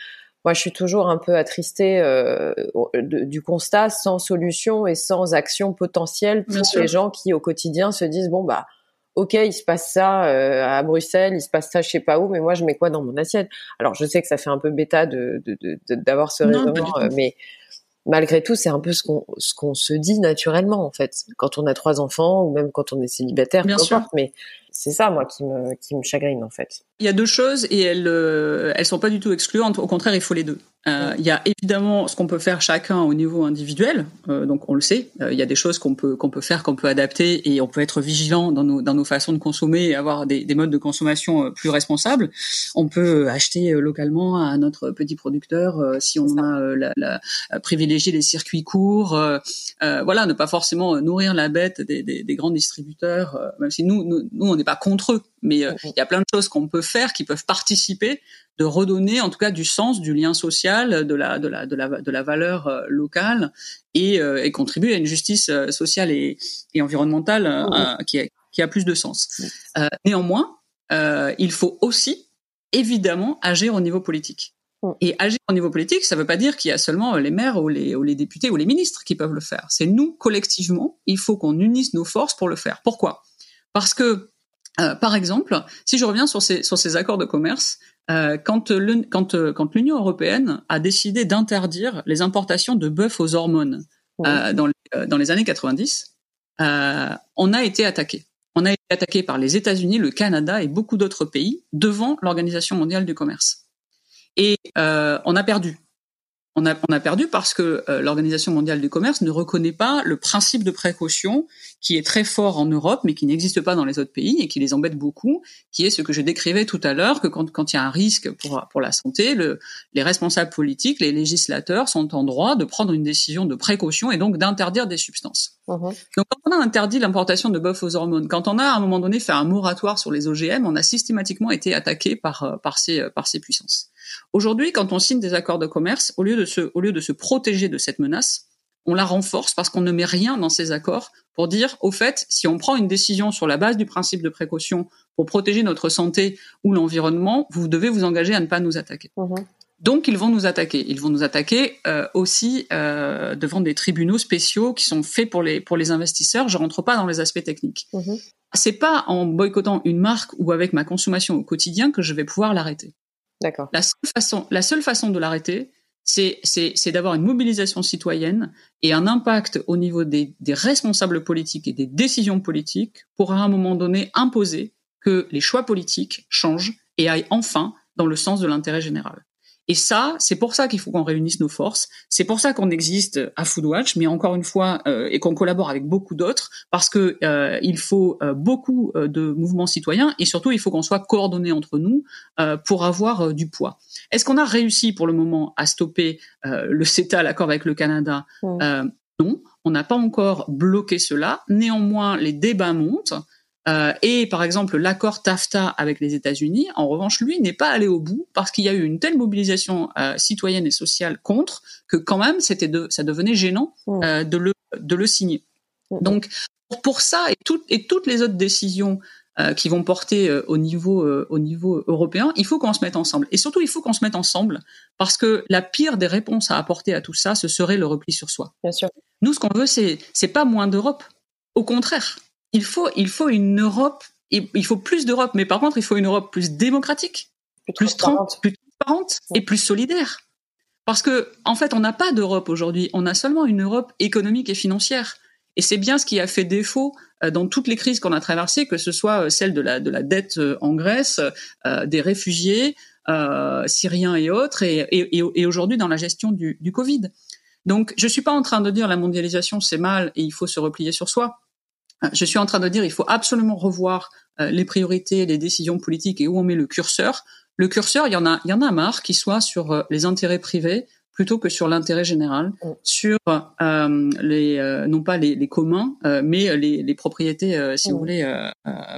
moi, je suis toujours un peu attristée euh, du constat sans solution et sans action potentielle pour les gens qui, au quotidien, se disent bon bah ok, il se passe ça euh, à Bruxelles, il se passe ça je sais pas où, mais moi je mets quoi dans mon assiette? Alors je sais que ça fait un peu bêta de d'avoir de, ce raisonnement, euh, mais malgré tout, c'est un peu ce qu'on ce qu'on se dit naturellement en fait quand on a trois enfants ou même quand on est célibataire, Bien peu importe. Mais c'est ça moi qui me qui me chagrine en fait. il y a deux choses et elles euh, elles sont pas du tout excluantes. Au contraire, il faut les deux. Euh, il y a évidemment ce qu'on peut faire chacun au niveau individuel. Euh, donc on le sait, il y a des choses qu'on peut qu'on peut faire, qu'on peut adapter et on peut être vigilant dans nos dans nos façons de consommer et avoir des, des modes de consommation plus responsables. On peut acheter localement à notre petit producteur si on a la, la, privilégier les circuits courts. voilà, ne pas forcément nourrir la bête des, des, des grands distributeurs, même si nous nous, nous on n'est pas contre eux, mais il y a plein de choses qu'on peut faire qui peuvent participer de redonner en tout cas du sens, du lien social, de la de la de la de la valeur euh, locale et, euh, et contribuer à une justice euh, sociale et, et environnementale qui, a, qui a plus de sens. néanmoins, il faut aussi évidemment agir au niveau politique. Et agir au niveau politique, ça ne veut pas dire qu'il y a seulement les maires ou les, ou les députés ou les ministres qui peuvent le faire. C'est nous, collectivement, il faut qu'on unisse nos forces pour le faire. Pourquoi? Parce que euh, par exemple, si je reviens sur ces, sur ces accords de commerce, euh, quand, le, quand, euh, quand l'Union européenne a décidé d'interdire les importations de bœuf aux hormones euh, dans, les, dans les années 90, on a été attaqué. On a été attaqué par les États-Unis, le Canada et beaucoup d'autres pays devant l'Organisation mondiale du commerce. Et on a perdu on a, on a perdu parce que euh, l'Organisation mondiale du commerce ne reconnaît pas le principe de précaution qui est très fort en Europe, mais qui n'existe pas dans les autres pays et qui les embête beaucoup, qui est ce que je décrivais tout à l'heure, que quand, quand il y a un risque pour, pour la santé, le, les responsables politiques, les législateurs sont en droit de prendre une décision de précaution et donc d'interdire des substances. Mmh donc quand on a interdit l'importation de bœuf aux hormones, quand on a à un moment donné fait un moratoire sur les OGM, on a systématiquement été attaqué par, euh, par, ces, par ces puissances. Aujourd'hui, quand on signe des accords de commerce, au lieu de se, au lieu de se protéger de cette menace, on la renforce parce qu'on ne met rien dans ces accords pour dire, au fait, si on prend une décision sur la base du principe de précaution pour protéger notre santé ou l'environnement, vous devez vous engager à ne pas nous attaquer. Mmh Donc, ils vont nous attaquer. Ils vont nous attaquer euh, aussi euh, devant des tribunaux spéciaux qui sont faits pour les pour les investisseurs. Je rentre pas dans les aspects techniques. Mmh C'est pas en boycottant une marque ou avec ma consommation au quotidien que je vais pouvoir l'arrêter. La seule façon, la seule façon de l'arrêter, c'est d'avoir une mobilisation citoyenne et un impact au niveau des, des responsables politiques et des décisions politiques pour à un moment donné imposer que les choix politiques changent et aillent enfin dans le sens de l'intérêt général. Et ça, c'est pour ça qu'il faut qu'on réunisse nos forces. C'est pour ça qu'on existe à Foodwatch, mais encore une fois, euh, et qu'on collabore avec beaucoup d'autres, parce que euh, il faut euh, beaucoup de mouvements citoyens et surtout il faut qu'on soit coordonnés entre nous pour avoir du poids. Est-ce qu'on a réussi pour le moment à stopper le CETA, l'accord avec le Canada? Non, on n'a pas encore bloqué cela. Néanmoins, les débats montent. Euh, et par exemple, l'accord TAFTA avec les États-Unis, en revanche, lui, n'est pas allé au bout parce qu'il y a eu une telle mobilisation euh, citoyenne et sociale contre que quand même, c'était de, ça devenait gênant mmh. euh, de le de le signer. Mmh. Donc pour ça et, tout, et toutes les autres décisions qui vont porter au niveau au niveau européen, il faut qu'on se mette ensemble. Et surtout, il faut qu'on se mette ensemble parce que la pire des réponses à apporter à tout ça, ce serait le repli sur soi. Bien sûr. Nous, ce qu'on veut, c'est c'est pas moins d'Europe. Au contraire, il faut, il faut une Europe, il faut plus d'Europe, mais par contre, il faut une Europe plus démocratique, plus, plus transparente, plus transparente et plus solidaire. Parce que, en fait, on n'a pas d'Europe aujourd'hui. On a seulement une Europe économique et financière. Et c'est bien ce qui a fait défaut euh, dans toutes les crises qu'on a traversées, que ce soit euh, celle de la, de la dette euh, en Grèce, des réfugiés euh, syriens et autres, et, et, et aujourd'hui dans la gestion du, du Covid. Donc, je suis pas en train de dire la mondialisation c'est mal et il faut se replier sur soi. Je suis en train de dire il faut absolument revoir euh, les priorités, les décisions politiques et où on met le curseur. Le curseur, il y en a, il y en a marre qu'il soit sur euh, les intérêts privés plutôt que sur l'intérêt général, mm. sur euh, les euh, non pas les, les communs, mais les, les propriétés, si vous mm. voulez,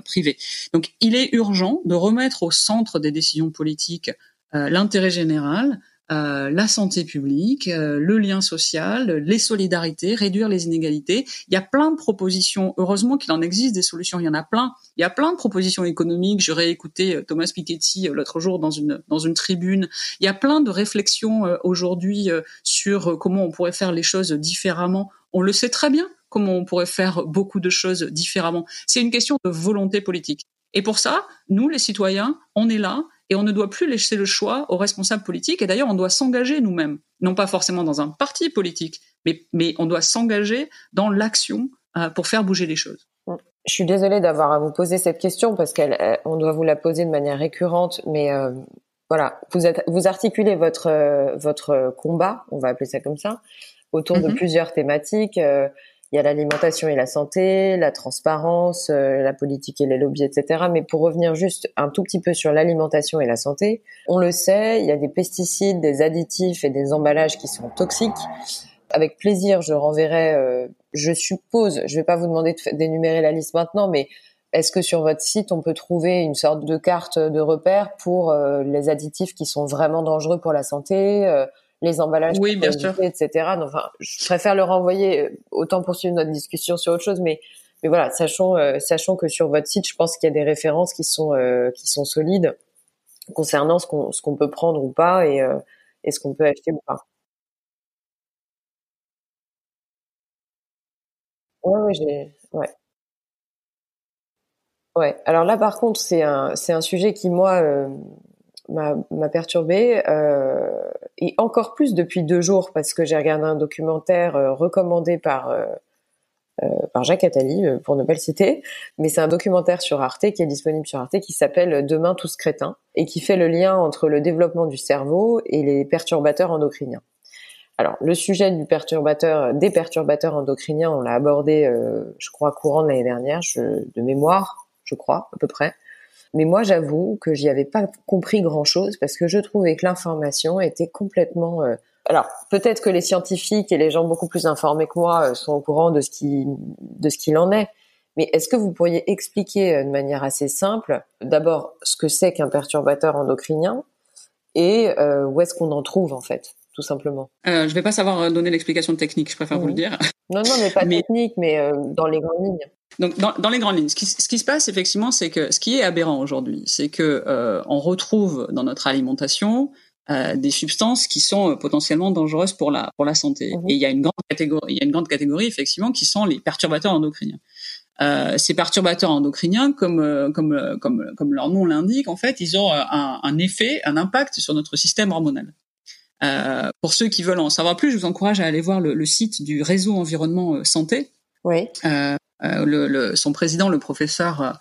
privées. Donc, il est urgent de remettre au centre des décisions politiques l'intérêt général, euh, la santé publique, euh, le lien social, les solidarités, réduire les inégalités. Il y a plein de propositions. Heureusement qu'il en existe des solutions. Il y en a plein. Il y a plein de propositions économiques. J'aurais écouté euh, Thomas Piketty l'autre jour dans une dans une tribune. Il y a plein de réflexions aujourd'hui sur comment on pourrait faire les choses différemment. On le sait très bien comment on pourrait faire beaucoup de choses différemment. C'est une question de volonté politique. Et pour ça, nous, les citoyens, on est là et on ne doit plus laisser le choix aux responsables politiques. Et d'ailleurs, on doit s'engager nous-mêmes, non pas forcément dans un parti politique, mais, mais on doit s'engager dans l'action euh, pour faire bouger les choses. Je suis désolée d'avoir à vous poser cette question parce qu'on doit vous la poser de manière récurrente, mais euh, voilà, vous, êtes, vous articulez votre euh, votre combat, on va appeler ça comme ça, autour de mhm. plusieurs thématiques. Euh, il y a l'alimentation et la santé, la transparence, la politique et les lobbies, etc. Mais pour revenir juste un tout petit peu sur l'alimentation et la santé, on le sait, il y a des pesticides, des additifs et des emballages qui sont toxiques avec plaisir, je renverrai. Euh, je suppose, je vais pas vous demander d'énumérer la liste maintenant, mais est-ce que sur votre site on peut trouver une sorte de carte de repère pour euh, les additifs qui sont vraiment dangereux pour la santé, euh, les emballages, oui, bien sûr. etc. enfin, je préfère le renvoyer autant poursuivre notre discussion sur autre chose, mais mais voilà, sachons sachons que sur votre site, je pense qu'il y a des références qui sont qui sont solides concernant ce qu'on ce qu'on peut prendre ou pas et et ce qu'on peut acheter ou pas. Ouais, ouais, j'ai, ouais. Ouais. Alors là, par contre, c'est un, c'est un sujet qui moi euh, m'a, m'a perturbé euh, et encore plus depuis deux jours parce que j'ai regardé un documentaire euh, recommandé par euh, euh, par Jacques Attali, pour ne pas le citer, mais c'est un documentaire sur Arte qui est disponible sur Arte qui s'appelle Demain tous crétins et qui fait le lien entre le développement du cerveau et les perturbateurs endocriniens. Alors, le sujet du perturbateur, des perturbateurs endocriniens, on l'a abordé, euh, je crois, courant de l'année dernière, de mémoire, je crois, à peu près. Mais moi, j'avoue que j'y avais pas compris grand-chose parce que je trouvais que l'information était complètement. Euh, alors, peut-être que les scientifiques et les gens beaucoup plus informés que moi euh, sont au courant de ce qui, de ce qu'il en est. Mais est-ce que vous pourriez expliquer de manière assez simple, d'abord, ce que c'est qu'un perturbateur endocrinien et où est-ce qu'on en trouve en fait tout simplement? Euh, je vais pas savoir euh, donner l'explication technique, je préfère vous le dire. Non, non, mais pas technique, mais euh, dans les grandes lignes. Donc, dans, dans les grandes lignes, ce qui, ce qui, se passe effectivement, c'est que ce qui est aberrant aujourd'hui, c'est que euh, on retrouve dans notre alimentation euh, des substances qui sont euh, potentiellement dangereuses pour la pour la santé. Mhm. Et il y a une grande catégorie, il y a une grande catégorie effectivement qui sont les perturbateurs endocriniens. Euh, ces perturbateurs endocriniens, comme euh, comme comme comme leur nom l'indique, en fait, ils ont un, un effet, un impact sur notre système hormonal. Euh, pour ceux qui veulent en savoir plus, je vous encourage à aller voir le, le site du réseau environnement euh, santé. Oui. Euh, euh, le, le, son président, le professeur,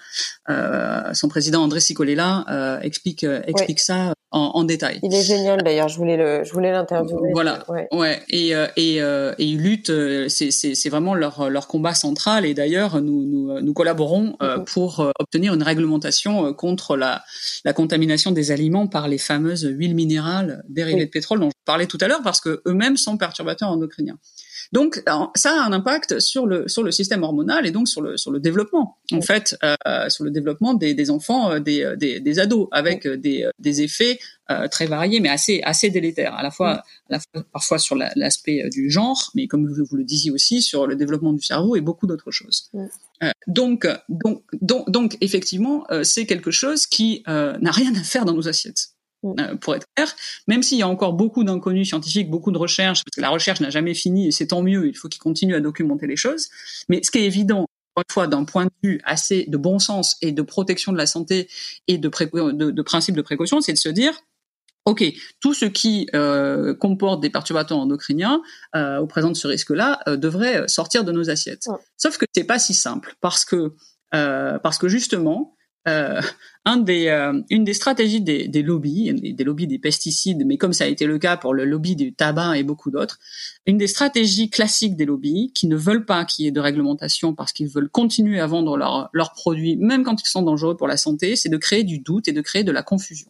euh, son président André Sicolella euh, explique explique ça en, en, détail. Il est génial d'ailleurs. Je voulais le, je voulais l'interviewer. Voilà. Ouais. ouais. Et et et ils luttent. C'est vraiment leur leur combat central. Et d'ailleurs, nous nous nous collaborons mm-hmm. pour obtenir une réglementation contre la la contamination des aliments par les fameuses huiles minérales dérivées de pétrole dont je parlais tout à l'heure, parce que eux-mêmes sont perturbateurs endocriniens. Donc ça a un impact sur le sur le système hormonal et donc sur le sur le développement en fait euh, sur le développement des, des enfants euh, des, euh, des, des ados avec des, des effets euh, très variés mais assez assez délétères à la fois, à la fois parfois sur l'aspect du genre mais comme vous, vous, le disiez aussi sur le développement du cerveau et beaucoup d'autres choses. Euh, donc, donc, donc, donc, effectivement, c'est quelque chose qui n'a rien à faire dans nos assiettes. Euh, pour être clair, même s'il y a encore beaucoup d'inconnus scientifiques, beaucoup de recherches, parce que la recherche n'a jamais fini et c'est tant mieux, il faut qu'ils continuent à documenter les choses. Mais ce qui est évident, une fois, d'un point de vue assez de bon sens et de protection de la santé et de, de, de principe de précaution, c'est de se dire, OK, tout ce qui euh, comporte des perturbateurs endocriniens euh, ou présente ce risque-là euh, devrait sortir de nos assiettes. Sauf que c'est pas si simple parce que euh, parce que justement euh, un des, euh, une des stratégies des, des lobbies, des lobbies des pesticides, mais comme ça a été le cas pour le lobby du tabac et beaucoup d'autres, une des stratégies classiques des lobbies qui ne veulent pas qu'il y ait de réglementation parce qu'ils veulent continuer à vendre leurs leurs produits, même quand ils sont dangereux pour la santé, c'est de créer du doute et de créer de la confusion.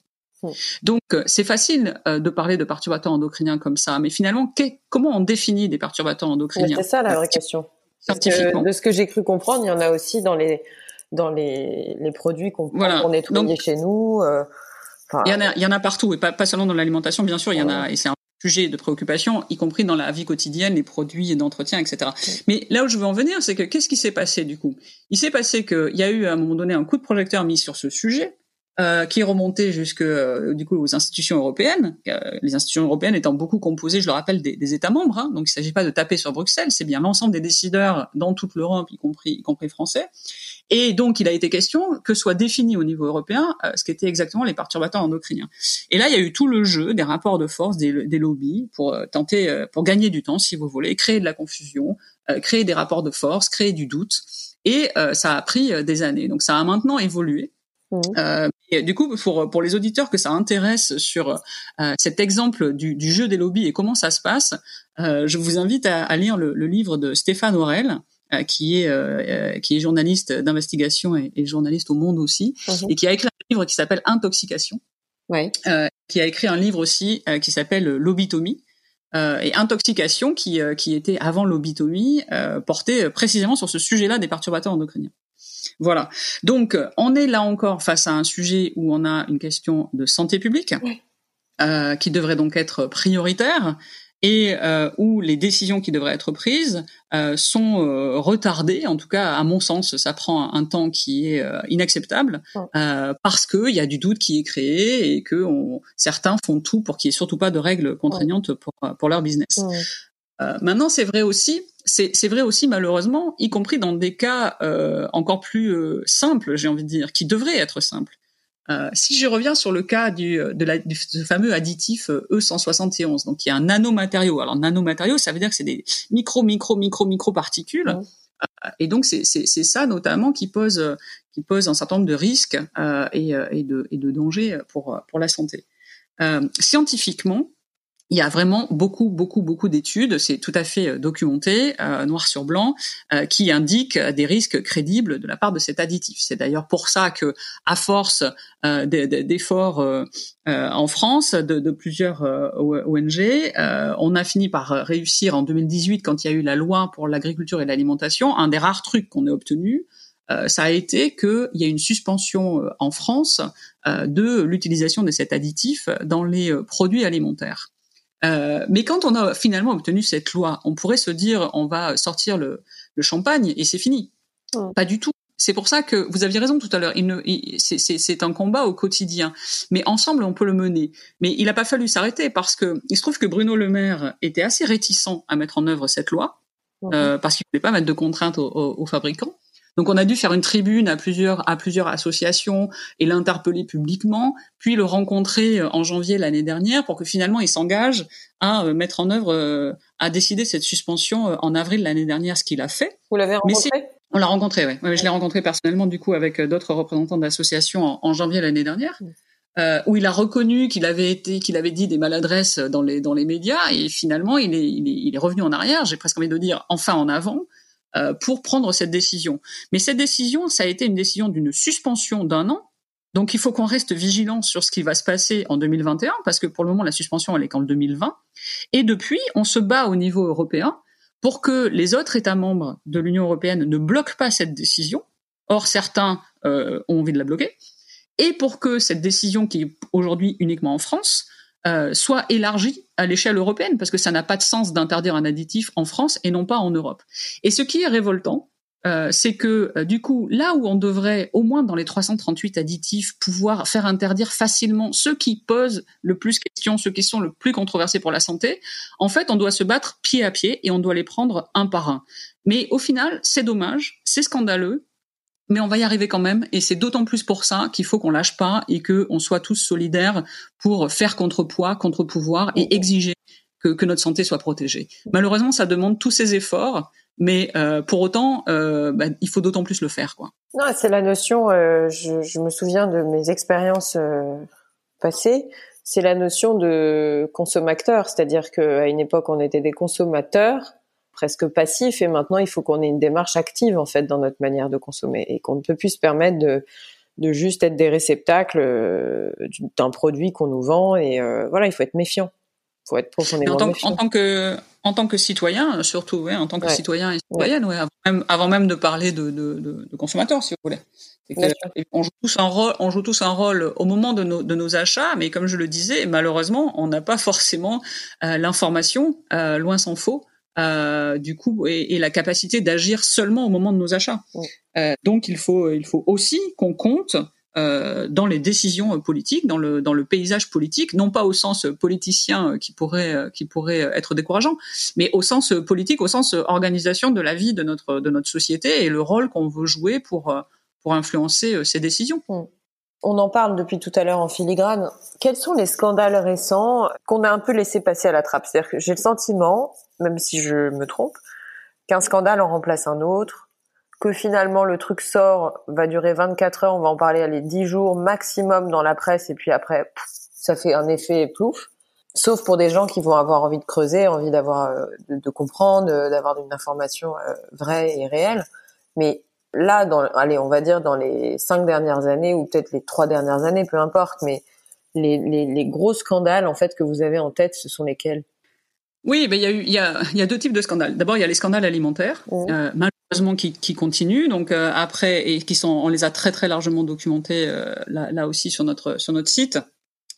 Donc euh, c'est facile euh, de parler de perturbateurs endocriniens comme ça, mais finalement, comment on définit des perturbateurs endocriniens? C'est ça la vraie question. Scientifiquement. de ce que j'ai cru comprendre, il y en a aussi dans les dans les, les produits qu'on voilà. pour nettoyer chez nous. Euh, il y en a, il y en a partout et pas, pas seulement dans l'alimentation, bien sûr. Il y en a et c'est un sujet de préoccupation, y compris dans la vie quotidienne, les produits d'entretien, etc. Mais là où je veux en venir, c'est que qu'est-ce qui s'est passé du coup? Il s'est passé qu'il y a eu à un moment donné un coup de projecteur mis sur ce sujet euh, qui est remonté jusque euh, du coup aux institutions européennes. Euh, les institutions européennes étant beaucoup composées, je le rappelle, des, des États membres. Hein, donc il ne s'agit pas de taper sur Bruxelles, c'est bien l'ensemble des décideurs dans toute l'Europe, y compris y compris français. Et donc il a été question que soit défini au niveau européen euh, ce qu'étaient exactement les perturbateurs endocriniens. Et là il y a eu tout le jeu des rapports de force, des, des lobbies pour tenter, pour gagner du temps si vous voulez, créer de la confusion, créer des rapports de force, créer du doute. Et ça a pris des années. Donc ça a maintenant évolué. Mmh. et du coup, pour pour les auditeurs que ça intéresse sur cet exemple du, du, jeu des lobbies et comment ça se passe, je vous invite à, à lire le, le, livre de Stéphane Aurel, euh, qui est euh, euh, qui est journaliste d'investigation et, et, journaliste au Monde aussi, mhm. et qui a écrit un livre qui s'appelle Intoxication. Ouais. qui a écrit un livre aussi qui s'appelle Lobitomie. et intoxication qui, qui était avant lobitomie portait précisément sur ce sujet-là des perturbateurs endocriniens. Voilà. Donc on est là encore face à un sujet où on a une question de santé publique euh, qui devrait donc être prioritaire et euh, où les décisions qui devraient être prises euh, sont euh, retardées. En tout cas, à mon sens, ça prend un, temps qui est euh, inacceptable euh, parce qu'il y a du doute qui est créé et que on, certains font tout pour qu'il n'y ait surtout pas de règles contraignantes pour, pour leur business. maintenant, c'est vrai aussi, c'est vrai aussi malheureusement, y compris dans des cas encore plus simples, j'ai envie de dire, qui devraient être simples. Euh, si je reviens sur le cas du, euh, de la, du fameux additif E171, euh, e donc il y a un nanomatériau. Alors nanomatériau, ça veut dire que c'est des micro, micro, micro, micro particules. et donc c'est ça notamment qui pose qui pose un certain nombre de risques et, et, de, et de dangers pour pour la santé. scientifiquement, il y a vraiment beaucoup, beaucoup, beaucoup d'études, c'est tout à fait euh, documenté, euh, noir sur blanc, euh, qui indiquent des risques crédibles de la part de cet additif. C'est d'ailleurs pour ça que, à force d'efforts en France de, de plusieurs ONG, on a fini par réussir en 2018, quand il y a eu la loi pour l'agriculture et l'alimentation, un des rares trucs qu'on ait obtenu, ça a été qu'il y a une suspension en France de l'utilisation de cet additif dans les produits alimentaires. Euh, mais quand on a finalement obtenu cette loi, on pourrait se dire on va sortir le, le champagne et c'est fini. Pas du tout. C'est pour ça que vous aviez raison tout à l'heure. Il c'est un combat au quotidien, mais ensemble on peut le mener. Mais il n'a pas fallu s'arrêter parce que il se trouve que Bruno Le Maire était assez réticent à mettre en œuvre cette loi euh, parce qu'il voulait pas mettre de contraintes aux, aux fabricants. Donc on a dû faire une tribune à plusieurs à plusieurs associations et l'interpeller publiquement, puis le rencontrer euh, en janvier l'année dernière pour que finalement il s'engage à euh, mettre en œuvre, euh, à décider cette suspension en avril l'année dernière, ce qu'il a fait. Vous l'avez rencontré? On l'a rencontré, oui. Ouais, je l'ai rencontré personnellement du coup avec d'autres représentants d'associations en, janvier l'année dernière. Euh, où il a reconnu qu'il avait été, qu'il avait dit des maladresses dans les dans les médias, et finalement il est il est, il est revenu en arrière. J'ai presque envie de dire enfin en avant, euh, pour prendre cette décision. Mais cette décision, ça a été une décision d'une suspension d'un an. Donc il faut qu'on reste vigilant sur ce qui va se passer en 2021, parce que pour le moment, la suspension, elle est qu'en 2020. Et depuis, on se bat au niveau européen pour que les autres États membres de l'Union européenne ne bloquent pas cette décision. Or, certains euh, ont envie de la bloquer. Et pour que cette décision, qui est aujourd'hui uniquement en France, euh, soit élargie à l'échelle européenne, parce que ça n'a pas de sens d'interdire un additif en France et non pas en Europe. Et ce qui est révoltant, euh, c'est que euh, du coup, là où on devrait, au moins dans les 338 additifs, pouvoir faire interdire facilement ceux qui posent le plus questions, ceux qui sont le plus controversés pour la santé, en fait, on doit se battre pied à pied et on doit les prendre un par un. Mais au final, c'est dommage, c'est scandaleux, mais on va y arriver quand même, et c'est d'autant plus pour ça qu'il faut qu'on lâche pas et que on soit tous solidaires pour faire contrepoids, contre-pouvoir et exiger que, que, notre santé soit protégée. Malheureusement, ça demande tous ces efforts, mais euh, pour autant, euh, bah, il faut d'autant plus le faire, quoi. Non, c'est la notion. Euh, je, je, me souviens de mes expériences passées. C'est la notion de consommateur, c'est-à-dire qu'à une époque, on était des consommateurs presque passif et maintenant il faut qu'on ait une démarche active en fait dans notre manière de consommer et qu'on ne peut plus se permettre de de juste être des réceptacles euh, d'un produit qu'on nous vend et euh, voilà il faut être méfiant. Il faut être profondément en tant, méfiant. en tant que en tant que citoyen surtout ouais, en tant que citoyen et citoyenne ouais. avant, même, avant même de parler de, de, de, de consommateur si vous voulez. On joue tous un rôle, on joue tous un rôle au moment de nos, de nos achats, mais comme je le disais, malheureusement, on n'a pas forcément euh, l'information, euh, loin s'en faut, euh, du coup et, et la capacité d'agir seulement au moment de nos achats. Euh, donc il faut il faut aussi qu'on compte euh, dans les décisions politiques, dans le dans le paysage politique, non pas au sens politicien qui pourrait qui pourrait être décourageant, mais au sens politique, au sens organisation de la vie de notre de notre société et le rôle qu'on veut jouer pour pour influencer ces décisions. On en parle depuis tout à l'heure en filigrane. Quels sont les scandales récents qu'on a un peu laissé passer à la trappe? C'est-à-dire que j'ai le sentiment même si je me trompe, qu'un scandale en remplace un autre, que finalement le truc sort, va durer 24 heures, on va en parler les 10 jours maximum dans la presse et puis après ça fait un effet plouf. Sauf pour des gens qui vont avoir envie de creuser, envie d'avoir euh, de, comprendre, d'avoir une information euh, vraie et réelle. Mais là, dans, allez, on va dire dans les cinq dernières années ou peut-être les trois dernières années, peu importe, mais les, les, gros scandales en fait que vous avez en tête, ce sont lesquels? Oui, ben il y a eu il y a, y a deux types de scandales. D'abord, il y a les scandales alimentaires, mmh. euh, malheureusement qui, qui continuent. Donc euh, après et qui sont, on les a très très largement documentés euh, là, là aussi sur notre sur notre site.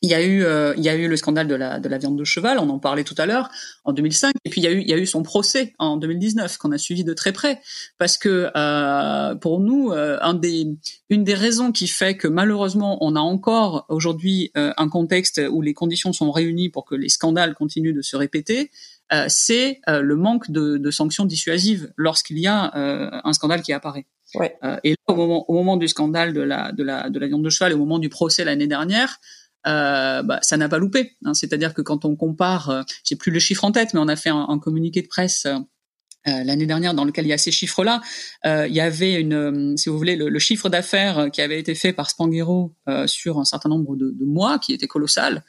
Il y a eu, euh, il y a eu le scandale de la, de la viande de cheval, on en parlait tout à l'heure, en 2005. Et puis il y a eu, il y a eu son procès en 2019 qu'on a suivi de très près, parce que euh, pour nous, euh, un des, une des raisons qui fait que malheureusement on a encore aujourd'hui euh, un contexte où les conditions sont réunies pour que les scandales continuent de se répéter, euh, c'est le manque de, de, sanctions dissuasives lorsqu'il y a un scandale qui apparaît. Ouais. et là, au moment, au moment du scandale de la, de la, de la viande de cheval, et au moment du procès l'année dernière, euh, bah, ça n'a pas loupé. Hein. C'est-à-dire que quand on compare, euh, j'ai plus le chiffre en tête, mais on a fait un, communiqué de presse. Euh, euh, l'année dernière dans lequel il y a ces chiffres-là, il y avait une, si vous voulez, le, chiffre d'affaires qui avait été fait par Spanghero sur un certain nombre de, de, mois, qui était colossal,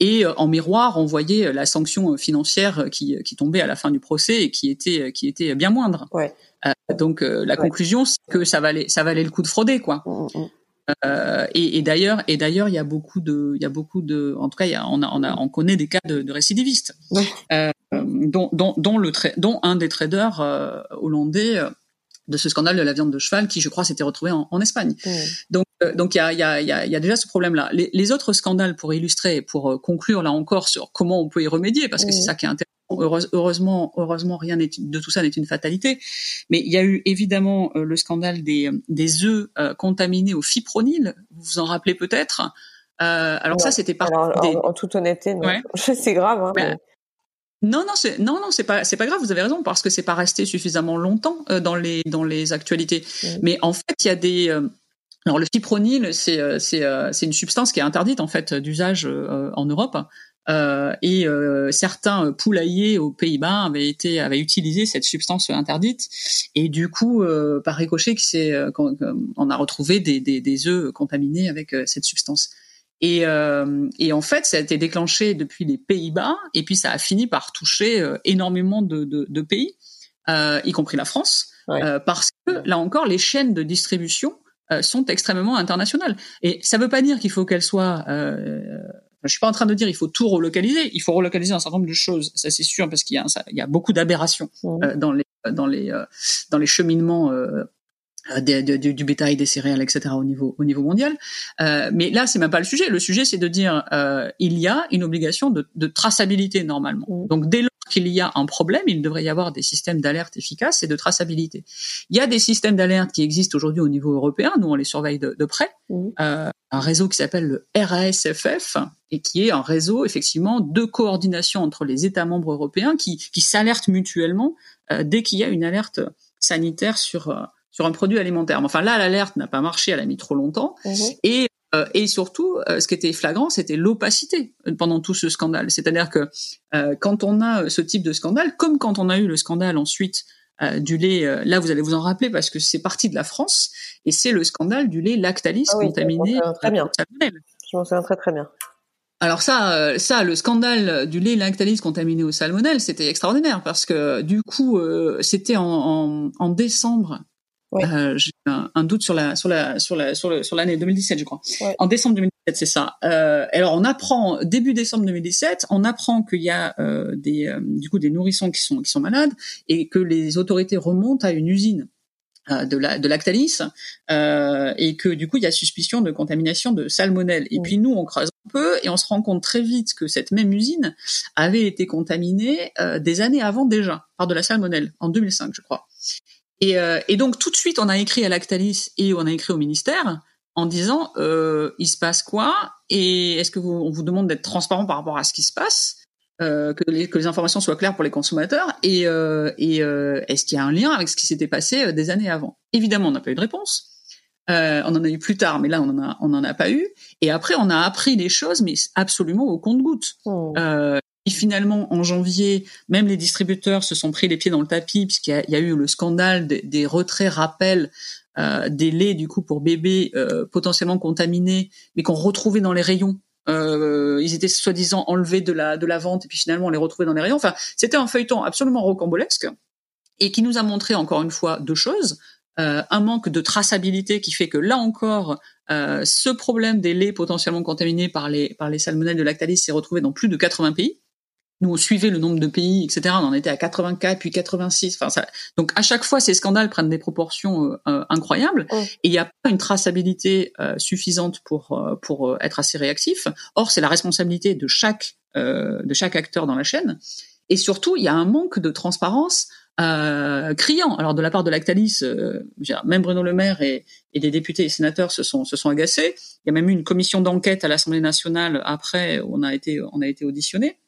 et en miroir, on voyait la sanction financière qui, qui, tombait à la fin du procès et qui était, qui était bien moindre. Ouais. donc la conclusion, c'est que ça valait, ça valait le coup de frauder, quoi. Mmh, mmh. Euh, et, et d'ailleurs, et d'ailleurs, il y a beaucoup de, il y a beaucoup de, en tout cas, il y a, on a, on a, on connaît des cas de, de récidivistes, euh, dont, dont, dont, le dont un des traders euh, hollandais de ce scandale de la viande de cheval, qui, je crois, s'était retrouvé en, en Espagne. Donc, donc, il y a, il y a, il y a, déjà ce problème-là. Les, les, autres scandales, pour illustrer, pour conclure là encore sur comment on peut y remédier, parce que c'est ça qui est intéressant heureusement, heureusement, rien de tout ça n'est une fatalité. Mais il y a eu évidemment euh, le scandale des, des œufs euh, contaminés au fipronil. Vous vous en rappelez peut-être. Euh, alors ça, c'était pas. En, toute honnêteté, c'est grave. Hein, Non, non, c'est non, non, c'est pas, c'est pas grave. Vous avez raison parce que c'est pas resté suffisamment longtemps dans les dans les actualités. Mais en fait, il y a des alors le fipronil, c'est c'est c'est une substance qui est interdite en fait d'usage en Europe. Euh, et euh, certains poulaillers aux Pays-Bas avaient été avaient utilisé cette substance interdite. Et du coup euh, par ricochet c'est on a retrouvé des, des, des œufs contaminés avec cette substance. Et, et en fait ça a été déclenché depuis les Pays-Bas et puis ça a fini par toucher énormément de, de, de pays y compris la France parce que là encore les chaînes de distribution sont extrêmement internationales. Et ça veut pas dire qu'il faut qu'elles soient je suis pas en train de dire il faut tout relocaliser. Il faut relocaliser un certain nombre de choses, ça c'est sûr, parce qu'il y a, il y a beaucoup d'aberrations mmh. euh, dans les dans les euh, dans les cheminements euh, du, du, bétail, des céréales, etc. au niveau au niveau mondial. Euh, mais là, c'est même pas le sujet. Le sujet, c'est de dire euh, il y a une obligation de, de traçabilité normalement. Mmh. Donc dès lors qu'il y a un problème, il devrait y avoir des systèmes d'alerte efficaces et de traçabilité. Il y a des systèmes d'alerte qui existent aujourd'hui au niveau européen. Nous, on les surveille de, de près. Mmh. Euh, un réseau qui s'appelle le RASFF et qui est un réseau effectivement de coordination entre les États membres européens qui, qui s'alertent mutuellement euh, dès qu'il y a une alerte sanitaire sur euh, sur un produit alimentaire. Enfin là, l'alerte n'a pas marché, elle a mis trop longtemps. Mhm. Et euh, et surtout, euh, ce qui était flagrant, c'était l'opacité pendant tout ce scandale. C'est-à-dire que euh, quand on a ce type de scandale, comme quand on a eu le scandale ensuite du lait, là vous allez vous en rappeler parce que c'est parti de la France, et c'est le scandale du lait Lactalis ah contaminé très bien. Je m'en souviens très très bien. Alors ça, ça, le scandale du lait Lactalis contaminé au salmonelle, c'était extraordinaire parce que du coup, c'était en, en, en, décembre euh, j'ai un, un, doute sur la sur la sur la sur sur l'année 2017, je crois. En décembre 2017, c'est ça. Euh, alors on apprend début décembre 2017, on apprend qu'il y a euh, des euh, du coup des nourrissons qui sont qui sont malades et que les autorités remontent à une usine euh, de la de Lactalis euh, et que du coup il y a suspicion de contamination de salmonelle. Et puis nous on creuse un peu et on se rend compte très vite que cette même usine avait été contaminée des années avant déjà par de la salmonelle en 2005, je crois. Et, euh, et, donc tout de suite, on a écrit à Lactalis et on a écrit au ministère en disant euh, il se passe quoi et est-ce que vous, on vous demande d'être transparent par rapport à ce qui se passe, euh, que, les, que les informations soient claires pour les consommateurs et, euh, et euh, est-ce qu'il y a un lien avec ce qui s'était passé euh, des années avant? Évidemment, on n'a pas eu de réponse. on en a eu plus tard, mais là on en a on en a pas eu. Et après, on a appris les choses, mais absolument au compte-goutte. Oh. Et finalement, en janvier, même les distributeurs se sont pris les pieds dans le tapis puisqu'il y, a eu le scandale des, retraits rappels euh, des laits du coup pour bébés euh, potentiellement contaminés, mais qu'on retrouvait dans les rayons. Euh, ils étaient soi-disant enlevés de la de la vente et puis finalement on les retrouvait dans les rayons. Enfin, c'était un feuilleton absolument rocambolesque et qui nous a montré encore une fois deux choses. Euh, un manque de traçabilité qui fait que là encore, euh, ce problème des laits potentiellement contaminés par les par les salmonelles de Lactalis s'est retrouvé dans plus de 80 pays. Nous, on suivait le nombre de pays, etc. On en était à 84, puis 86. Enfin, ça... donc à chaque fois, ces scandales prennent des proportions euh, euh, incroyables, et il n'y a pas une traçabilité euh, suffisante pour pour être assez réactif. Or, c'est la responsabilité de chaque de chaque acteur dans la chaîne. Et surtout, il y a un manque de transparence euh, criant. Alors de la part de Lactalis, même Bruno Le Maire et, et des députés et sénateurs se sont se sont agacés. Il y a même eu une commission d'enquête à l'Assemblée nationale après où on a été on a été auditionné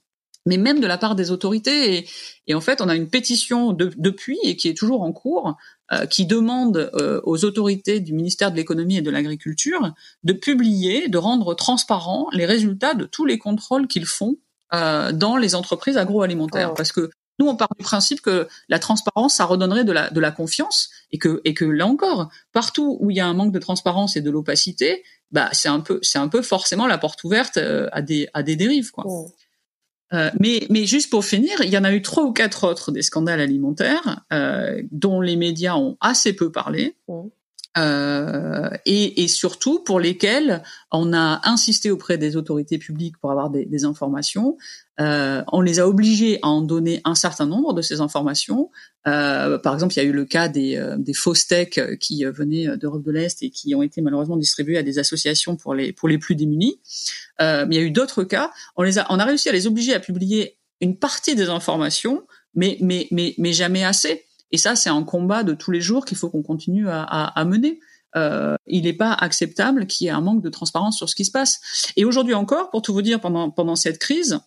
mais même de la part des autorités. Et, et en fait, on a une pétition de, depuis et qui est toujours en cours, euh, qui demande euh, aux autorités du ministère de l'économie et de l'agriculture de publier, de rendre transparents les résultats de tous les contrôles qu'ils font euh, dans les entreprises agroalimentaires, oh. parce que nous, on part du principe que la transparence, ça redonnerait de la, de la confiance et que, et que là encore, partout où il y a un manque de transparence et de l'opacité, bah, c'est un peu, c'est un peu forcément la porte ouverte à des, à des dérives, quoi. Oh. Euh, mais, mais juste pour finir, il y en a eu trois ou quatre autres des scandales alimentaires euh, dont les médias ont assez peu parlé. Euh, et, et, surtout pour lesquels on a insisté auprès des autorités publiques pour avoir des, des informations. Euh, on les a obligés à en donner un certain nombre de ces informations. Euh, par exemple, il y a eu le cas des, euh, des faux steaks qui venaient d'Europe de l'Est et qui ont été malheureusement distribués à des associations pour les pour les plus démunis. mais il y a eu d'autres cas. On les a on a réussi à les obliger à publier une partie des informations, mais mais mais mais jamais assez. Et ça, c'est un combat de tous les jours qu'il faut qu'on continue à, mener. Euh, il n'est pas acceptable qu'il y ait un manque de transparence sur ce qui se passe. Et aujourd'hui encore, pour tout vous dire, pendant, pendant cette crise,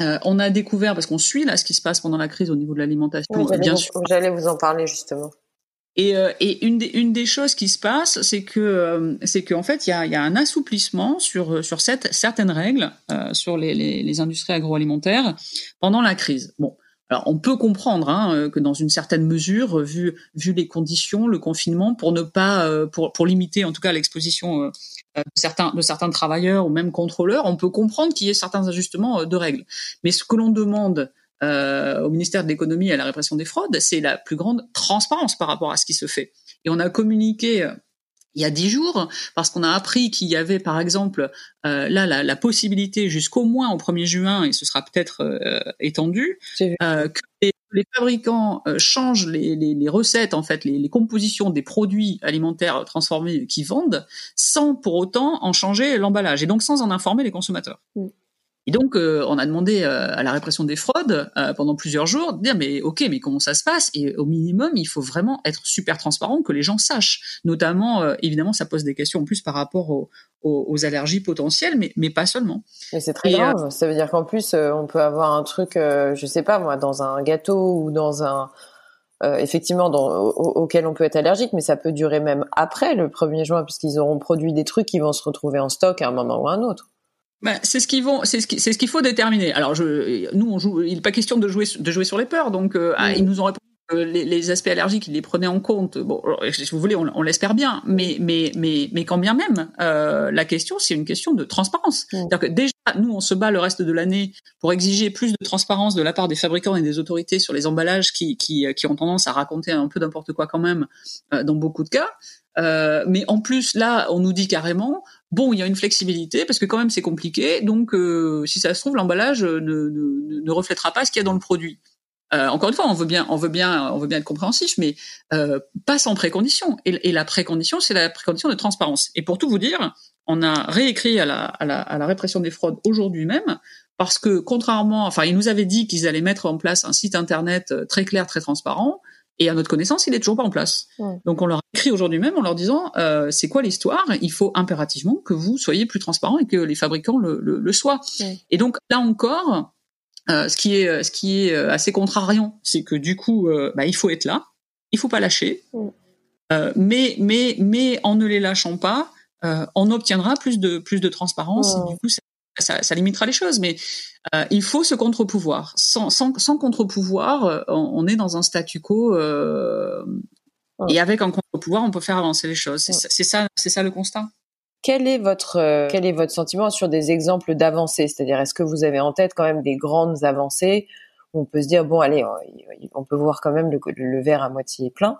euh, on a découvert, parce qu'on suit là ce qui se passe pendant la crise au niveau de l'alimentation, bien sûr. J'allais vous en parler justement. Et, euh, et une, des, une des choses qui se passe, c'est que c'est qu'en fait il y a, y a, un assouplissement sur sur cette, certaines règles sur les, les, les, industries agroalimentaires pendant la crise. Bon, alors on peut comprendre hein, euh, que dans une certaine mesure, vu vu les conditions, le confinement, pour ne pas euh, pour pour limiter en tout cas l'exposition euh, de certains de certains travailleurs ou même contrôleurs, on peut comprendre qu'il y ait certains ajustements de règles. Mais ce que l'on demande euh, au ministère de l'économie et à la répression des fraudes, c'est la plus grande transparence par rapport à ce qui se fait. Et on a communiqué il y a dix jours, parce qu'on a appris qu'il y avait, par exemple, euh, là la, la possibilité jusqu'au moins au 1er juin, et ce sera peut-être euh, étendu, euh, que les, les fabricants euh, changent les, recettes, en fait, les, les, compositions des produits alimentaires transformés qu'ils vendent, sans pour autant en changer l'emballage, et donc sans en informer les consommateurs. Mm. Et donc, euh, on a demandé euh, à la répression des fraudes euh, pendant plusieurs jours de dire mais ok, mais comment ça se passe? Et au minimum, il faut vraiment être super transparent, que les gens sachent. Notamment, évidemment, ça pose des questions en plus par rapport aux, aux, allergies potentielles, mais, mais pas seulement. Mais c'est très grave. ça veut dire qu'en plus, on peut avoir un truc, je sais pas moi, dans un gâteau ou dans un effectivement dans, auquel on peut être allergique, mais ça peut durer même après le 1er juin, puisqu'ils auront produit des trucs qui vont se retrouver en stock à un moment ou à un autre. Ben, c'est ce qu'ils vont, c'est ce qu'il faut déterminer. Alors, je, nous, on joue, il n'est pas question de jouer, de jouer sur les peurs. Donc, euh, ah, ils nous ont répondu que les, les, aspects allergiques, ils les prenaient en compte. Bon, si vous voulez, on, on l'espère bien. Mais, mais, mais, mais quand bien même, euh, la question, c'est une question de transparence. C'est-à-dire que déjà, nous, on se bat le reste de l'année pour exiger plus de transparence de la part des fabricants et des autorités sur les emballages qui, qui, qui ont tendance à raconter un peu n'importe quoi quand même euh, dans beaucoup de cas. Euh, mais en plus, là, on nous dit carrément, bon, il y a une flexibilité parce que quand même c'est compliqué, donc euh, si ça se trouve, l'emballage ne, ne, ne, reflètera pas ce qu'il y a dans le produit. Euh, encore une fois, on veut bien, on veut bien, on veut bien être compréhensif, mais euh, pas sans précondition. Et, et la précondition, c'est la précondition de transparence. Et pour tout vous dire, on a réécrit à la, à la, à la répression des fraudes aujourd'hui même, parce que contrairement, enfin, ils nous avaient dit qu'ils allaient mettre en place un site internet euh, très clair, très transparent. Et à notre connaissance, il est toujours pas en place. Donc on leur écrit aujourd'hui même en leur disant euh, c'est quoi l'histoire? Il faut impérativement que vous soyez plus transparent et que les fabricants le, le, le soient. Et donc là encore, euh, ce qui est ce qui est euh, assez contrariant, c'est que du coup, euh, bah, il faut être là, il faut pas lâcher, euh, mais mais mais en ne les lâchant pas, on obtiendra plus de plus de transparence. Et du coup, ça, limitera les choses. Mais euh, il faut ce contre-pouvoir. Sans, sans, sans contre-pouvoir, euh, on, est dans un statu quo. Euh, et avec un contre-pouvoir, on peut faire avancer les choses. C'est ça, c'est ça le constat. Quel est votre quel est votre sentiment sur des exemples d'avancées? C'est-à-dire, est-ce que vous avez en tête quand même des grandes avancées? Où on peut se dire bon, allez, on, peut voir quand même le, le verre à moitié plein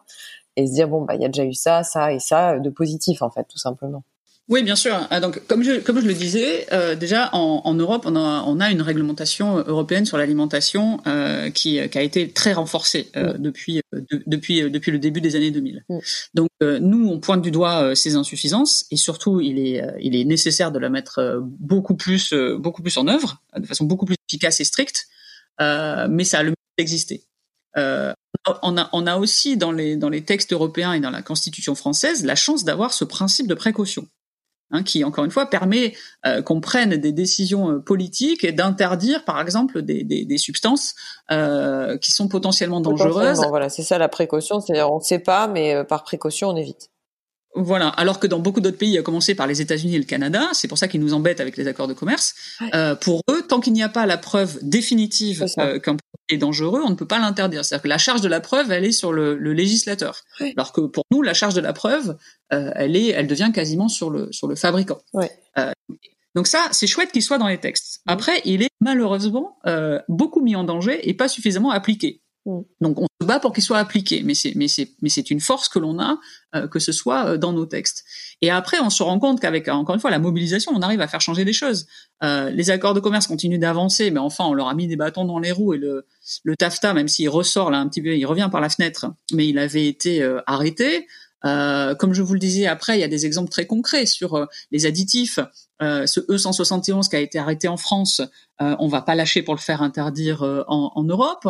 et se dire bon, bah il y a déjà eu ça, ça et ça de positif en fait, tout simplement. Oui, bien sûr. Ah, donc, comme je, comme je le disais, euh, déjà en, en, Europe, on a, on a une réglementation européenne sur l'alimentation euh, qui, qui, a été très renforcée euh, depuis, depuis, depuis le début des années 2000. Donc, nous, on pointe du doigt ces insuffisances et surtout, il est, il est nécessaire de la mettre beaucoup plus, beaucoup plus en œuvre, de façon beaucoup plus efficace et stricte. mais ça a le mérite d'exister. on, a, on a aussi dans les, dans les textes européens et dans la Constitution française la chance d'avoir ce principe de précaution. Hein, qui encore une fois permet euh, qu'on prenne des décisions euh, politiques et d'interdire par exemple des, des, des substances euh, qui sont potentiellement dangereuses. voilà, c'est ça la précaution, c'est-à-dire on ne sait pas, mais par précaution on évite. Voilà, alors que dans beaucoup d'autres pays, à commencer par les États-Unis et le Canada, c'est pour ça qu'ils nous embêtent avec les accords de commerce. Euh, pour eux, tant qu'il n'y a pas la preuve définitive euh, qu'un produit est dangereux, on ne peut pas l'interdire. C'est-à-dire que la charge de la preuve, elle est sur le, le législateur, alors que pour nous, la charge de la preuve, euh, elle est, elle devient quasiment sur le sur le fabricant. Donc ça, c'est chouette qu'il soit dans les textes. Après, il est malheureusement beaucoup mis en danger et pas suffisamment appliqué. Donc on se bat pour qu'il soit appliqué, mais c'est mais c'est mais c'est une force que l'on a euh, que ce soit euh, dans nos textes. Et après on se rend compte qu'avec encore une fois la mobilisation, on arrive à faire changer les choses. Euh, les accords de commerce continuent d'avancer, mais enfin on leur a mis des bâtons dans les roues et le le TAFTA, même s'il ressort là un petit peu, il revient par la fenêtre, mais il avait été arrêté. Euh, comme je vous le disais après, il y a des exemples très concrets sur euh, les additifs. Euh, ce E171 qui a été arrêté en France, euh, on va pas lâcher pour le faire interdire en, en, Europe.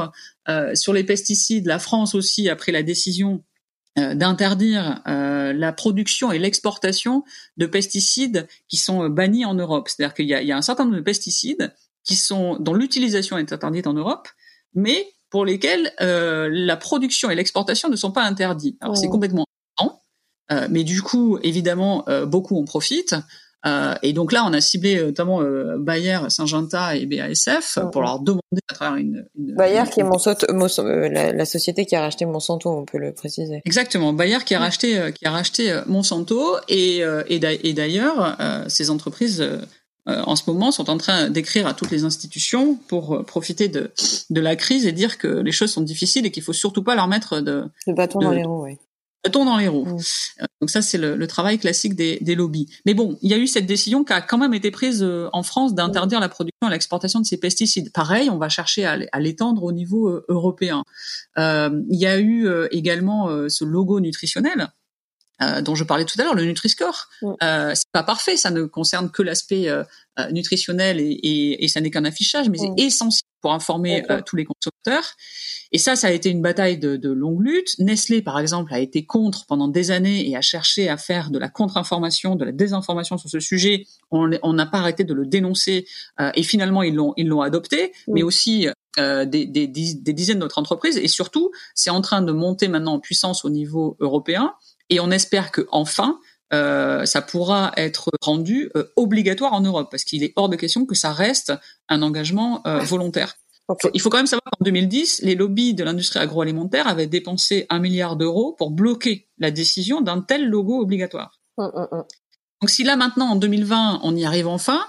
sur les pesticides, la France aussi a pris la décision d'interdire la production et l'exportation de pesticides qui sont bannis en Europe. C'est-à-dire qu'il y, y a, un certain nombre de pesticides qui sont dont l'utilisation est interdite en Europe, mais pour lesquels la production et l'exportation ne sont pas interdits. Alors c'est oh. complètement euh, mais du coup, évidemment, euh, beaucoup en profitent. Euh, et donc là, on a ciblé notamment Bayer, Syngenta et BASF pour leur demander à travers une, une Bayer qui est Monsanto, la, la, société qui a racheté Monsanto, on peut le préciser. Exactement, Bayer qui a racheté qui a racheté Monsanto et et d'ailleurs ces entreprises en ce moment sont en train d'écrire à toutes les institutions pour profiter de de la crise et dire que les choses sont difficiles et qu'il faut surtout pas leur mettre de le bâton dans les roues. Oui ton dans les roues. Mm. Euh, donc ça, c'est le, travail classique des, des, lobbies. Mais bon, il y a eu cette décision qui a quand même été prise euh, en France d'interdire la production et l'exportation de ces pesticides. Pareil, on va chercher à, l'étendre au niveau euh, européen. Euh, il y a eu également ce logo nutritionnel. Dont je parlais tout à l'heure, le Nutri-Score. Mm. Euh, c'est pas parfait, ça ne concerne que l'aspect nutritionnel et, et, et ça n'est qu'un affichage, mais c'est mm. essentiel pour informer tous les consommateurs. Et ça, ça a été une bataille de, de, longue lutte. Nestlé, par exemple, a été contre pendant des années et a cherché à faire de la contre-information, de la désinformation sur ce sujet. On n'a pas arrêté de le dénoncer euh, et finalement ils l'ont ils l'ont adopté, mais aussi euh, des, des, des, dizaines d'autres entreprises. Et surtout, c'est en train de monter maintenant en puissance au niveau européen. Et on espère que enfin, euh, ça pourra être rendu euh, obligatoire en Europe, parce qu'il est hors de question que ça reste un engagement euh, volontaire. Il faut quand même savoir qu'en 2010, les lobbies de l'industrie agroalimentaire avaient dépensé un milliard d'euros pour bloquer la décision d'un tel logo obligatoire. Hum, hum, hum. Donc si là maintenant, en 2020, on y arrive enfin,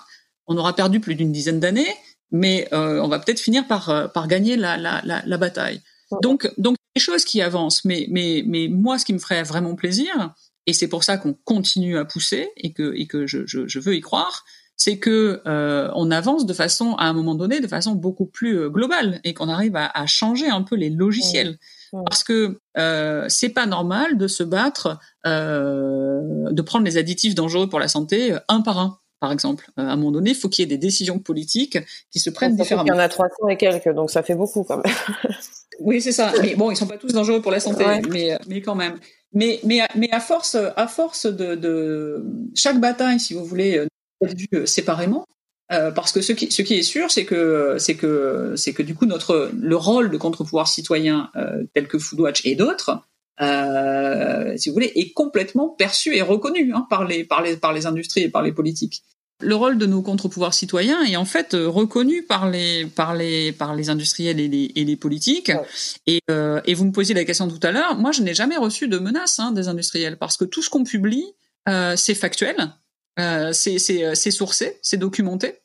on aura perdu plus d'une dizaine d'années, mais euh, on va peut-être finir par, euh, par gagner la, la, la, la bataille. Donc, donc des choses qui avancent, mais, mais, mais moi, ce qui me ferait vraiment plaisir, et c'est pour ça qu'on continue à pousser et que, et que je, je, je veux y croire, c'est que euh, on avance de façon, à un moment donné, de façon beaucoup plus euh, globale et qu'on arrive à, à, changer un peu les logiciels. Parce que euh, c'est pas normal de se battre, euh, de prendre les additifs dangereux pour la santé euh, un par un. Par exemple, à un moment donné, il faut qu'il y ait des décisions politiques qui se prennent différemment. Il y en a 300 et quelques, donc ça fait beaucoup quand même. oui, c'est ça. Mais bon, ils sont pas tous dangereux pour la santé, mais mais quand même. Mais mais mais à force à force de, de chaque bataille, si vous voulez, vu euh, séparément. Euh, parce que ce qui, ce qui est sûr, c'est que c'est que c'est que du coup notre le rôle de contre-pouvoir citoyen euh, tel que Foodwatch et d'autres, euh, si vous voulez, est complètement perçu et reconnu hein, par les par les par les industries et par les politiques. Le rôle de nos contre-pouvoirs citoyens est en fait euh, reconnu par les par les par les industriels et les, et les politiques. Et, euh, et vous me posiez la question tout à l'heure. Moi, je n'ai jamais reçu de menaces hein, des industriels parce que tout ce qu'on publie, euh, c'est factuel, euh, c'est sourcé, c'est documenté.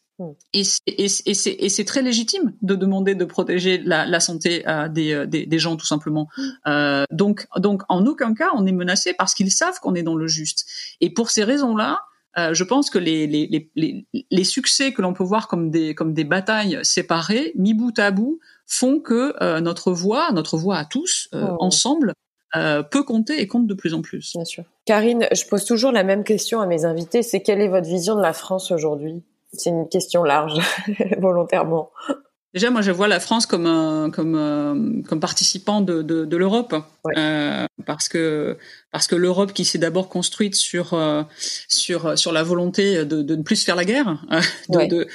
Et c'est très légitime de demander de protéger la, la santé euh, des, des, des, gens tout simplement. Euh, donc, donc en aucun cas on est menacé parce qu'ils savent qu'on est dans le juste. Et pour ces raisons-là, euh, je pense que les, les, les, les succès que l'on peut voir comme des, comme des batailles séparées, mis bout à bout, font que euh, notre voix, notre voix à tous, euh, oh. ensemble, peut compter et compte de plus en plus. Bien sûr. Karine, je pose toujours la même question à mes invités, c'est quelle est votre vision de la France aujourd'hui? C'est une question large, volontairement. Déjà, moi, je vois la France comme un, comme euh, comme participant de de, de l'Europe, euh, parce que parce que l'Europe qui s'est d'abord construite sur euh, sur sur la volonté de, de ne plus faire la guerre, euh, de, de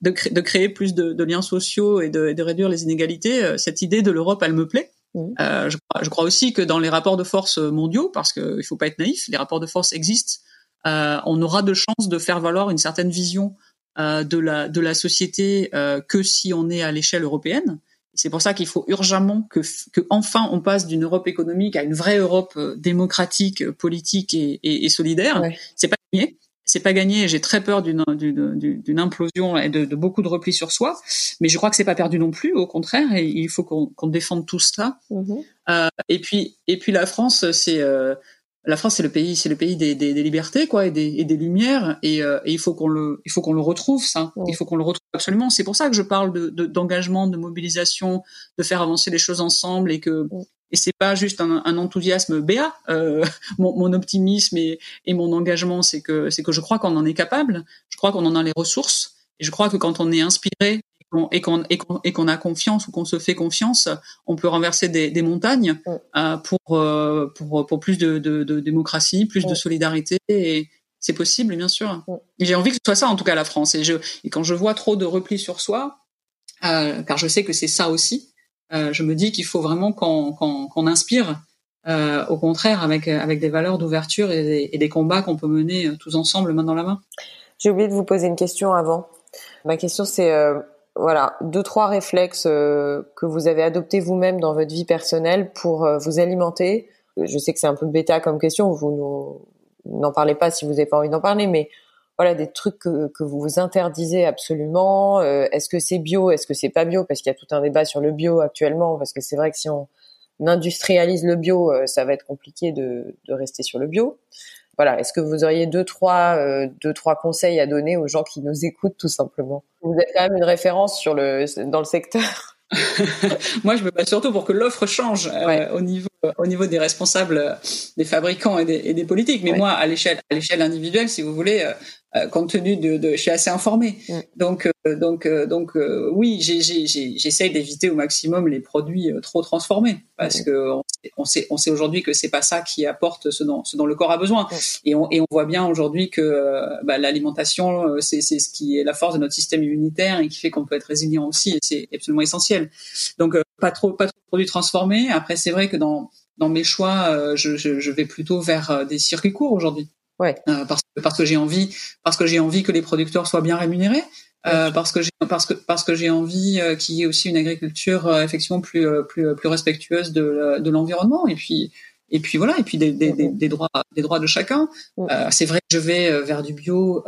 de, de, créer plus de, de, liens sociaux et de, de réduire les inégalités. Cette idée de l'Europe, elle me plaît. Euh, je, crois, je, crois, aussi que dans les rapports de force mondiaux, parce qu'il faut pas être naïf, les rapports de force existent, euh, on aura de chances de faire valoir une certaine vision de la de la société euh, que si on est à l'échelle européenne. C'est pour ça qu'il faut urgemment que, que enfin on passe d'une Europe économique à une vraie Europe euh, démocratique, politique et, et, et solidaire. C'est pas gagné. C'est pas gagné. J'ai très peur d'une d'une implosion et de, de, beaucoup de repli sur soi. Mais je crois que c'est pas perdu non plus. Au contraire, et il faut qu'on qu'on défende tout cela. Mm-hmm. Euh, et puis et puis la France, c'est euh, la France c'est le pays c'est le pays des, des, des, libertés quoi et des, et des lumières et, euh, et il faut qu'on le il faut qu'on le retrouve ça. Il faut qu'on le retrouve absolument. C'est pour ça que je parle de d'engagement de, mobilisation de faire avancer les choses ensemble et que et c'est pas juste un, un enthousiasme béat euh, mon, mon, optimisme et, et mon engagement c'est que c'est que je crois qu'on en est capable. Je crois qu'on en a les ressources. Et je crois que quand on est inspiré et qu'on et qu'on a confiance ou qu'on se fait confiance, on peut renverser des, des montagnes euh, pour, euh, pour pour plus de, de, de démocratie, plus de solidarité et c'est possible bien sûr. J'ai envie que ce soit ça en tout cas la France et je et quand je vois trop de repli sur soi, euh, car je sais que c'est ça aussi, euh, je me dis qu'il faut vraiment qu'on qu'on inspire. Euh, au contraire, avec avec des valeurs d'ouverture et, des, et des combats qu'on peut mener tous ensemble main dans la main. J'ai oublié de vous poser une question avant. Ma question c'est voilà, deux trois réflexes euh, que vous avez adoptés vous-même dans votre vie personnelle pour euh, vous alimenter. Je sais que c'est un peu bêta comme question, vous n'en parlez pas si vous n'avez pas envie d'en parler, mais voilà des trucs que, vous vous interdisez absolument. Euh, est-ce que c'est bio, est-ce que c'est pas bio? Parce qu'il y a tout un débat sur le bio actuellement, parce que c'est vrai que si on industrialise le bio, ça va être compliqué de, de rester sur le bio voilà, est-ce que vous auriez deux trois euh, deux trois conseils à donner aux gens qui nous écoutent tout simplement? Vous êtes quand même une référence sur le dans le secteur. Moi, je me bats surtout pour que l'offre change euh, au niveau au niveau des responsables, des fabricants et des, et des politiques. Mais moi, à l'échelle à l'échelle individuelle, si vous voulez, euh, euh, compte tenu de, de, je suis assez informée. Donc, euh, donc, euh, donc, oui, j'essaye d'éviter au maximum les produits trop transformés parce que on sait, on sait, aujourd'hui que c'est pas ça qui apporte ce dont, ce dont le corps a besoin. Et, on, et on voit bien aujourd'hui que bah, l'alimentation, c'est ce qui est la force de notre système immunitaire et qui fait qu'on peut être résilient aussi. Et c'est absolument essentiel. Donc, pas trop, pas trop de produits transformés. Après, c'est vrai que dans dans mes choix, je, je, je vais plutôt vers des circuits courts aujourd'hui. Ouais. Euh, parce que j'ai envie parce que j'ai envie que les producteurs soient bien rémunérés. Euh, parce que j'ai parce que parce que j'ai envie euh, qu'il y ait aussi une agriculture euh, effectivement plus euh, plus plus respectueuse de, de l'environnement. Et puis et puis voilà et puis des, des, des, des droits des droits de chacun. C'est vrai que je vais vers du bio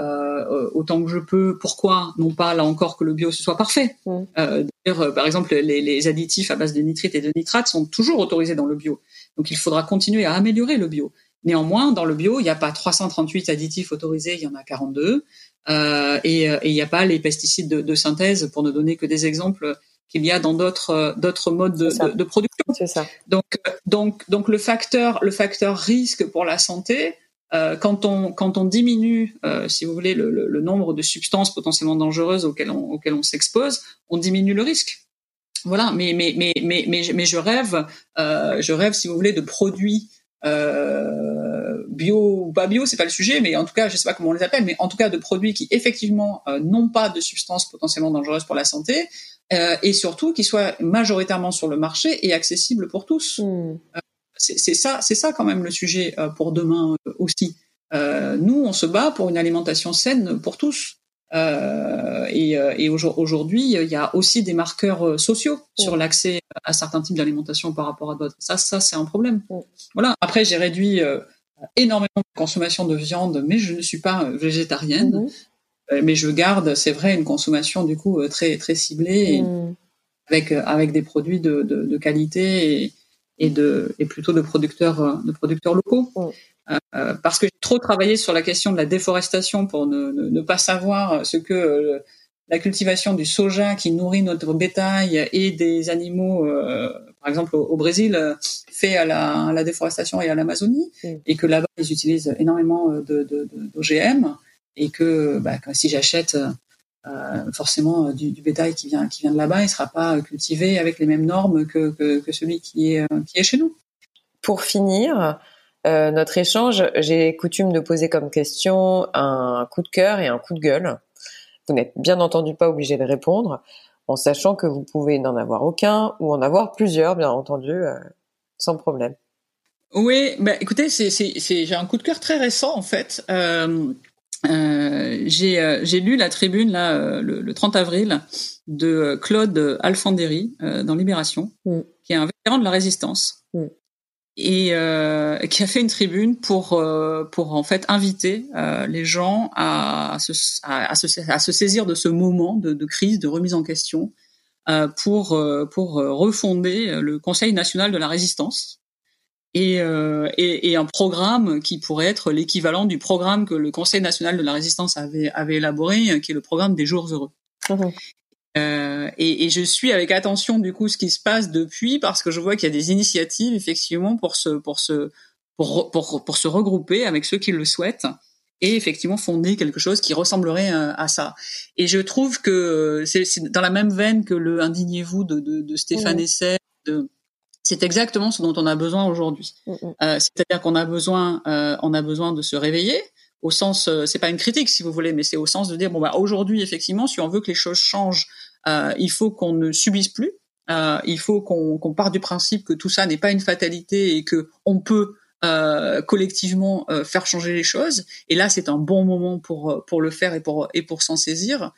autant que je peux. Pourquoi non pas là encore que le bio ce soit parfait? D'ailleurs par exemple les, les additifs à base de nitrites et de nitrates sont toujours autorisés dans le bio. Donc il faudra continuer à améliorer le bio. Néanmoins, dans le bio, il n'y a pas 338 additifs autorisés, il y en a 42. Euh, et, euh, et, il n'y a pas les pesticides de, de, synthèse, pour ne donner que des exemples qu'il y a dans d'autres euh, d'autres modes de, de, de production. C'est ça. Donc donc donc le facteur le facteur risque pour la santé, euh, quand on quand on diminue, euh, si vous voulez, le, le, le, nombre de substances potentiellement dangereuses auxquelles on auxquelles on s'expose, on diminue le risque. Voilà. Mais mais mais mais mais, mais je rêve euh, je rêve si vous voulez de produits euh, bio ou pas bio, c'est pas le sujet, mais en tout cas, je sais pas comment on les appelle, mais en tout cas de produits qui effectivement euh, n'ont pas de substances potentiellement dangereuses pour la santé, euh, et surtout qui soient majoritairement sur le marché et accessibles pour tous. Hmm. Euh, c'est ça, c'est ça quand même le sujet pour demain aussi. nous, on se bat pour une alimentation saine pour tous. Et, et aujourd'hui, il y a aussi des marqueurs sociaux sur l'accès à certains types d'alimentation par rapport à d'autres. Ça, ça c'est un problème. Voilà. Après, j'ai réduit énormément de consommation de viande, mais je ne suis pas végétarienne. Mm-hmm. Mais je garde, c'est vrai, une consommation du coup très très ciblée. Mm avec euh, avec des produits de, de, de qualité et, et de et plutôt de producteurs euh, de producteurs locaux. Euh, euh, parce que j'ai trop travaillé sur la question de la déforestation pour ne, ne, ne pas savoir ce que la cultivation du soja qui nourrit notre bétail et des animaux, euh, par exemple au, Brésil, fait à la, à la, déforestation et à l'Amazonie, et que là-bas ils utilisent énormément de, d'OGM, et que, bah, si j'achète euh, forcément euh, du, du, bétail qui vient qui vient de là-bas, il sera pas cultivé avec les mêmes normes que, que, que celui qui est euh, qui est chez nous. Pour finir, euh, notre échange, j'ai coutume de poser comme question un coup de cœur et un coup de gueule. Vous n'êtes bien entendu pas obligé de répondre, en sachant que vous pouvez n'en avoir aucun ou en avoir plusieurs, bien entendu, euh, sans problème. Oui, bah, écoutez, j'ai un coup de cœur très récent en fait. Euh, j'ai lu la tribune là le, 30 avril de Claude Alfandéry dans Libération, mm. qui est un vétéran de la résistance mm. Et qui a fait une tribune pour pour en fait inviter les gens à, se, à, se, à, se, saisir de ce moment de, de crise, de remise en question, pour pour refonder le Conseil national de la résistance et, euh, et, et, un programme qui pourrait être l'équivalent du programme que le Conseil national de la résistance avait, avait élaboré, euh, qui est le programme des jours heureux. Mmh. Euh, et, et, je suis avec attention du coup ce qui se passe depuis parce que je vois qu'il y a des initiatives effectivement pour se pour se pour, pour, pour se regrouper avec ceux qui le souhaitent et effectivement fonder quelque chose qui ressemblerait euh, à ça. Et je trouve que c'est dans la même veine que le indignez-vous de, de, de Stéphane mmh. Essay, de c'est exactement ce dont on a besoin aujourd'hui. Mm, mm. euh, C'est-à-dire qu'on a besoin, euh, on a besoin de se réveiller au sens, euh, c'est pas une critique si vous voulez, mais c'est au sens de dire bon bah aujourd'hui effectivement, si on veut que les choses changent, euh, il faut qu'on ne subisse plus, euh, il faut qu'on qu parte du principe que tout ça n'est pas une fatalité et que on peut euh, collectivement faire changer les choses. Et là, c'est un bon moment pour pour le faire et pour et pour s'en saisir.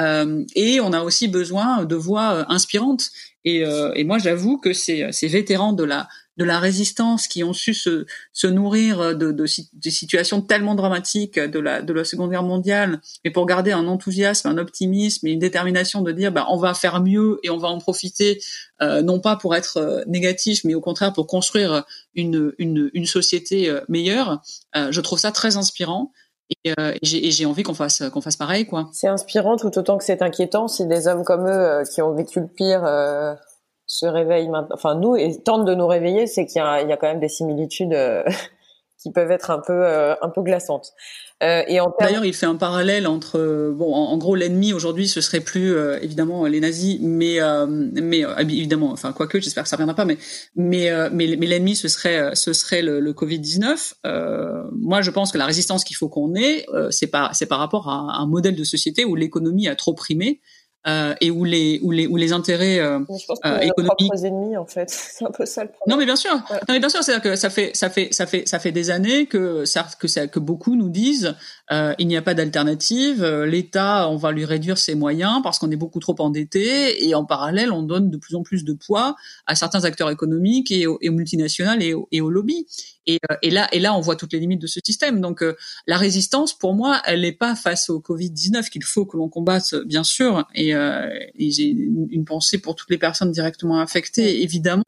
Euh, et on a aussi besoin de voix inspirantes. Et, euh, et moi, j'avoue que ces, ces vétérans de la de la résistance qui ont su se, se nourrir de, de, de, situations tellement dramatiques de la, de la Seconde Guerre mondiale, mais pour garder un enthousiasme, un optimisme et une détermination de dire bah, on va faire mieux et on va en profiter, euh, non pas pour être euh, négatif, mais au contraire pour construire une, une, une société euh, meilleure, euh, je trouve ça très inspirant. Et, euh, et j'ai envie qu'on fasse qu'on fasse pareil quoi. C'est inspirant tout autant que c'est inquiétant si des hommes comme eux euh, qui ont vécu le pire se réveillent maintenant. Enfin nous et tentent de nous réveiller, c'est qu'il y, y, a quand même des similitudes euh, qui peuvent être un peu un peu glaçantes. Euh, et en D'ailleurs, il fait un parallèle entre euh, bon, en, gros, l'ennemi aujourd'hui, ce serait plus euh, évidemment les nazis, mais mais évidemment, enfin quoique, j'espère que ça reviendra pas, mais mais mais, mais l'ennemi, ce serait ce serait le, le Covid 19. moi, je pense que la résistance qu'il faut qu'on ait, c'est pas c'est par rapport à un modèle de société où l'économie a trop primé euh, et où les où les où les intérêts euh, je pense euh, économiques ennemis en fait. C'est un peu ça le problème. Non mais bien sûr. Non mais bien sûr c'est à dire que ça fait ça fait ça fait ça fait des années que ça que ça que beaucoup nous disent euh, il n'y a pas d'alternative euh, l'État on va lui réduire ses moyens parce qu'on est beaucoup trop endetté et en parallèle on donne de plus en plus de poids à certains acteurs économiques et aux, et aux multinationales et, et aux lobbies et, euh, et, là, et là, on voit toutes les limites de ce système. Donc, euh, la résistance, pour moi, elle n'est pas face au Covid-19 qu'il faut que l'on combatte, bien sûr. Et, euh, et j'ai une pensée pour toutes les personnes directement affectées, évidemment.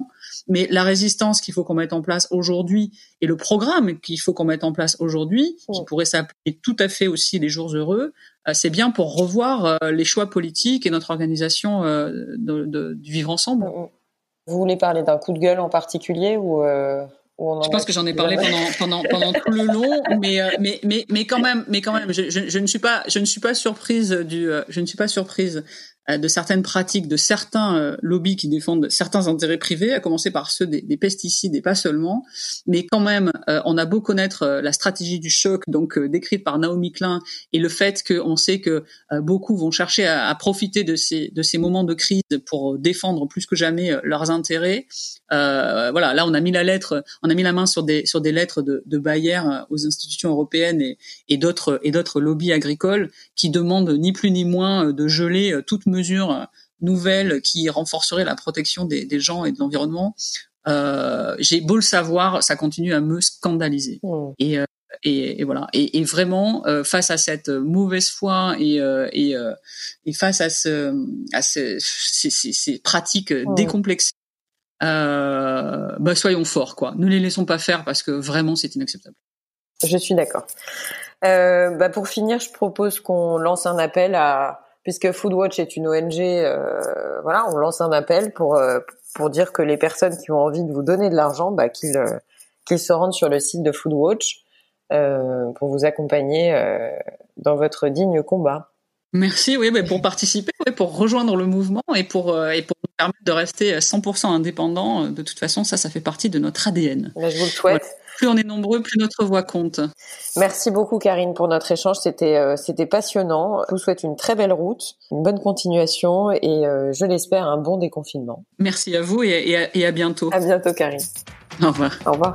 Mais la résistance qu'il faut qu'on mette en place aujourd'hui et le programme qu'il faut qu'on mette en place aujourd'hui, qui pourrait s'appeler tout à fait aussi les jours heureux, c'est bien pour revoir les choix politiques et notre organisation de, de, du vivre ensemble. Vous voulez parler d'un coup de gueule en particulier ou je pense que j'en ai parlé pendant pendant pendant tout le long, mais euh, mais mais mais quand même, mais quand même, je, je, je ne suis pas je ne suis pas surprise du euh, je ne suis pas surprise de certaines pratiques de certains lobbies qui défendent certains intérêts privés, à commencer par ceux des, pesticides et pas seulement. Mais quand même, on a beau connaître la stratégie du choc, donc décrite par Naomi Klein, et le fait qu'on sait que beaucoup vont chercher à, à, profiter de ces de ces moments de crise pour défendre plus que jamais leurs intérêts. Voilà, là on a mis la lettre, on a mis la main sur des sur des lettres de, de Bayer aux institutions européennes et, et d'autres et d'autres lobbies agricoles qui demandent ni plus ni moins de geler toute mesure nouvelle qui renforcerait la protection des, des gens et de l'environnement. Euh, j'ai beau le savoir, ça continue à me scandaliser. Mmh. Et, euh, et, et, voilà. Et, et vraiment, euh, face à cette mauvaise foi et, euh, et, euh, et face à, ce, à ce, ces, ces, ces, pratiques mmh. Décomplexées, bah, soyons forts, quoi. Ne les laissons pas faire parce que vraiment, c'est inacceptable. Je suis d'accord. Euh, bah pour finir, je propose qu'on lance un appel à, puisque Foodwatch est une ONG, euh, voilà, on lance un appel pour euh, pour dire que les personnes qui ont envie de vous donner de l'argent, bah, qu'ils euh, qu'ils se rendent sur le site de Foodwatch euh, pour vous accompagner euh, dans votre digne combat. Merci, oui, mais pour participer, pour rejoindre le mouvement et pour et pour nous permettre de rester 100% indépendant. De toute façon, ça, ça fait partie de notre ADN. je vous le souhaite plus on est nombreux, plus notre voix compte. Merci beaucoup Karine pour notre échange, c'était euh, c'était passionnant. Je vous souhaite une très belle route, une bonne continuation et euh, je l'espère un bon déconfinement. Merci à vous et, à, et à bientôt. À bientôt Karine. Au revoir. Au revoir.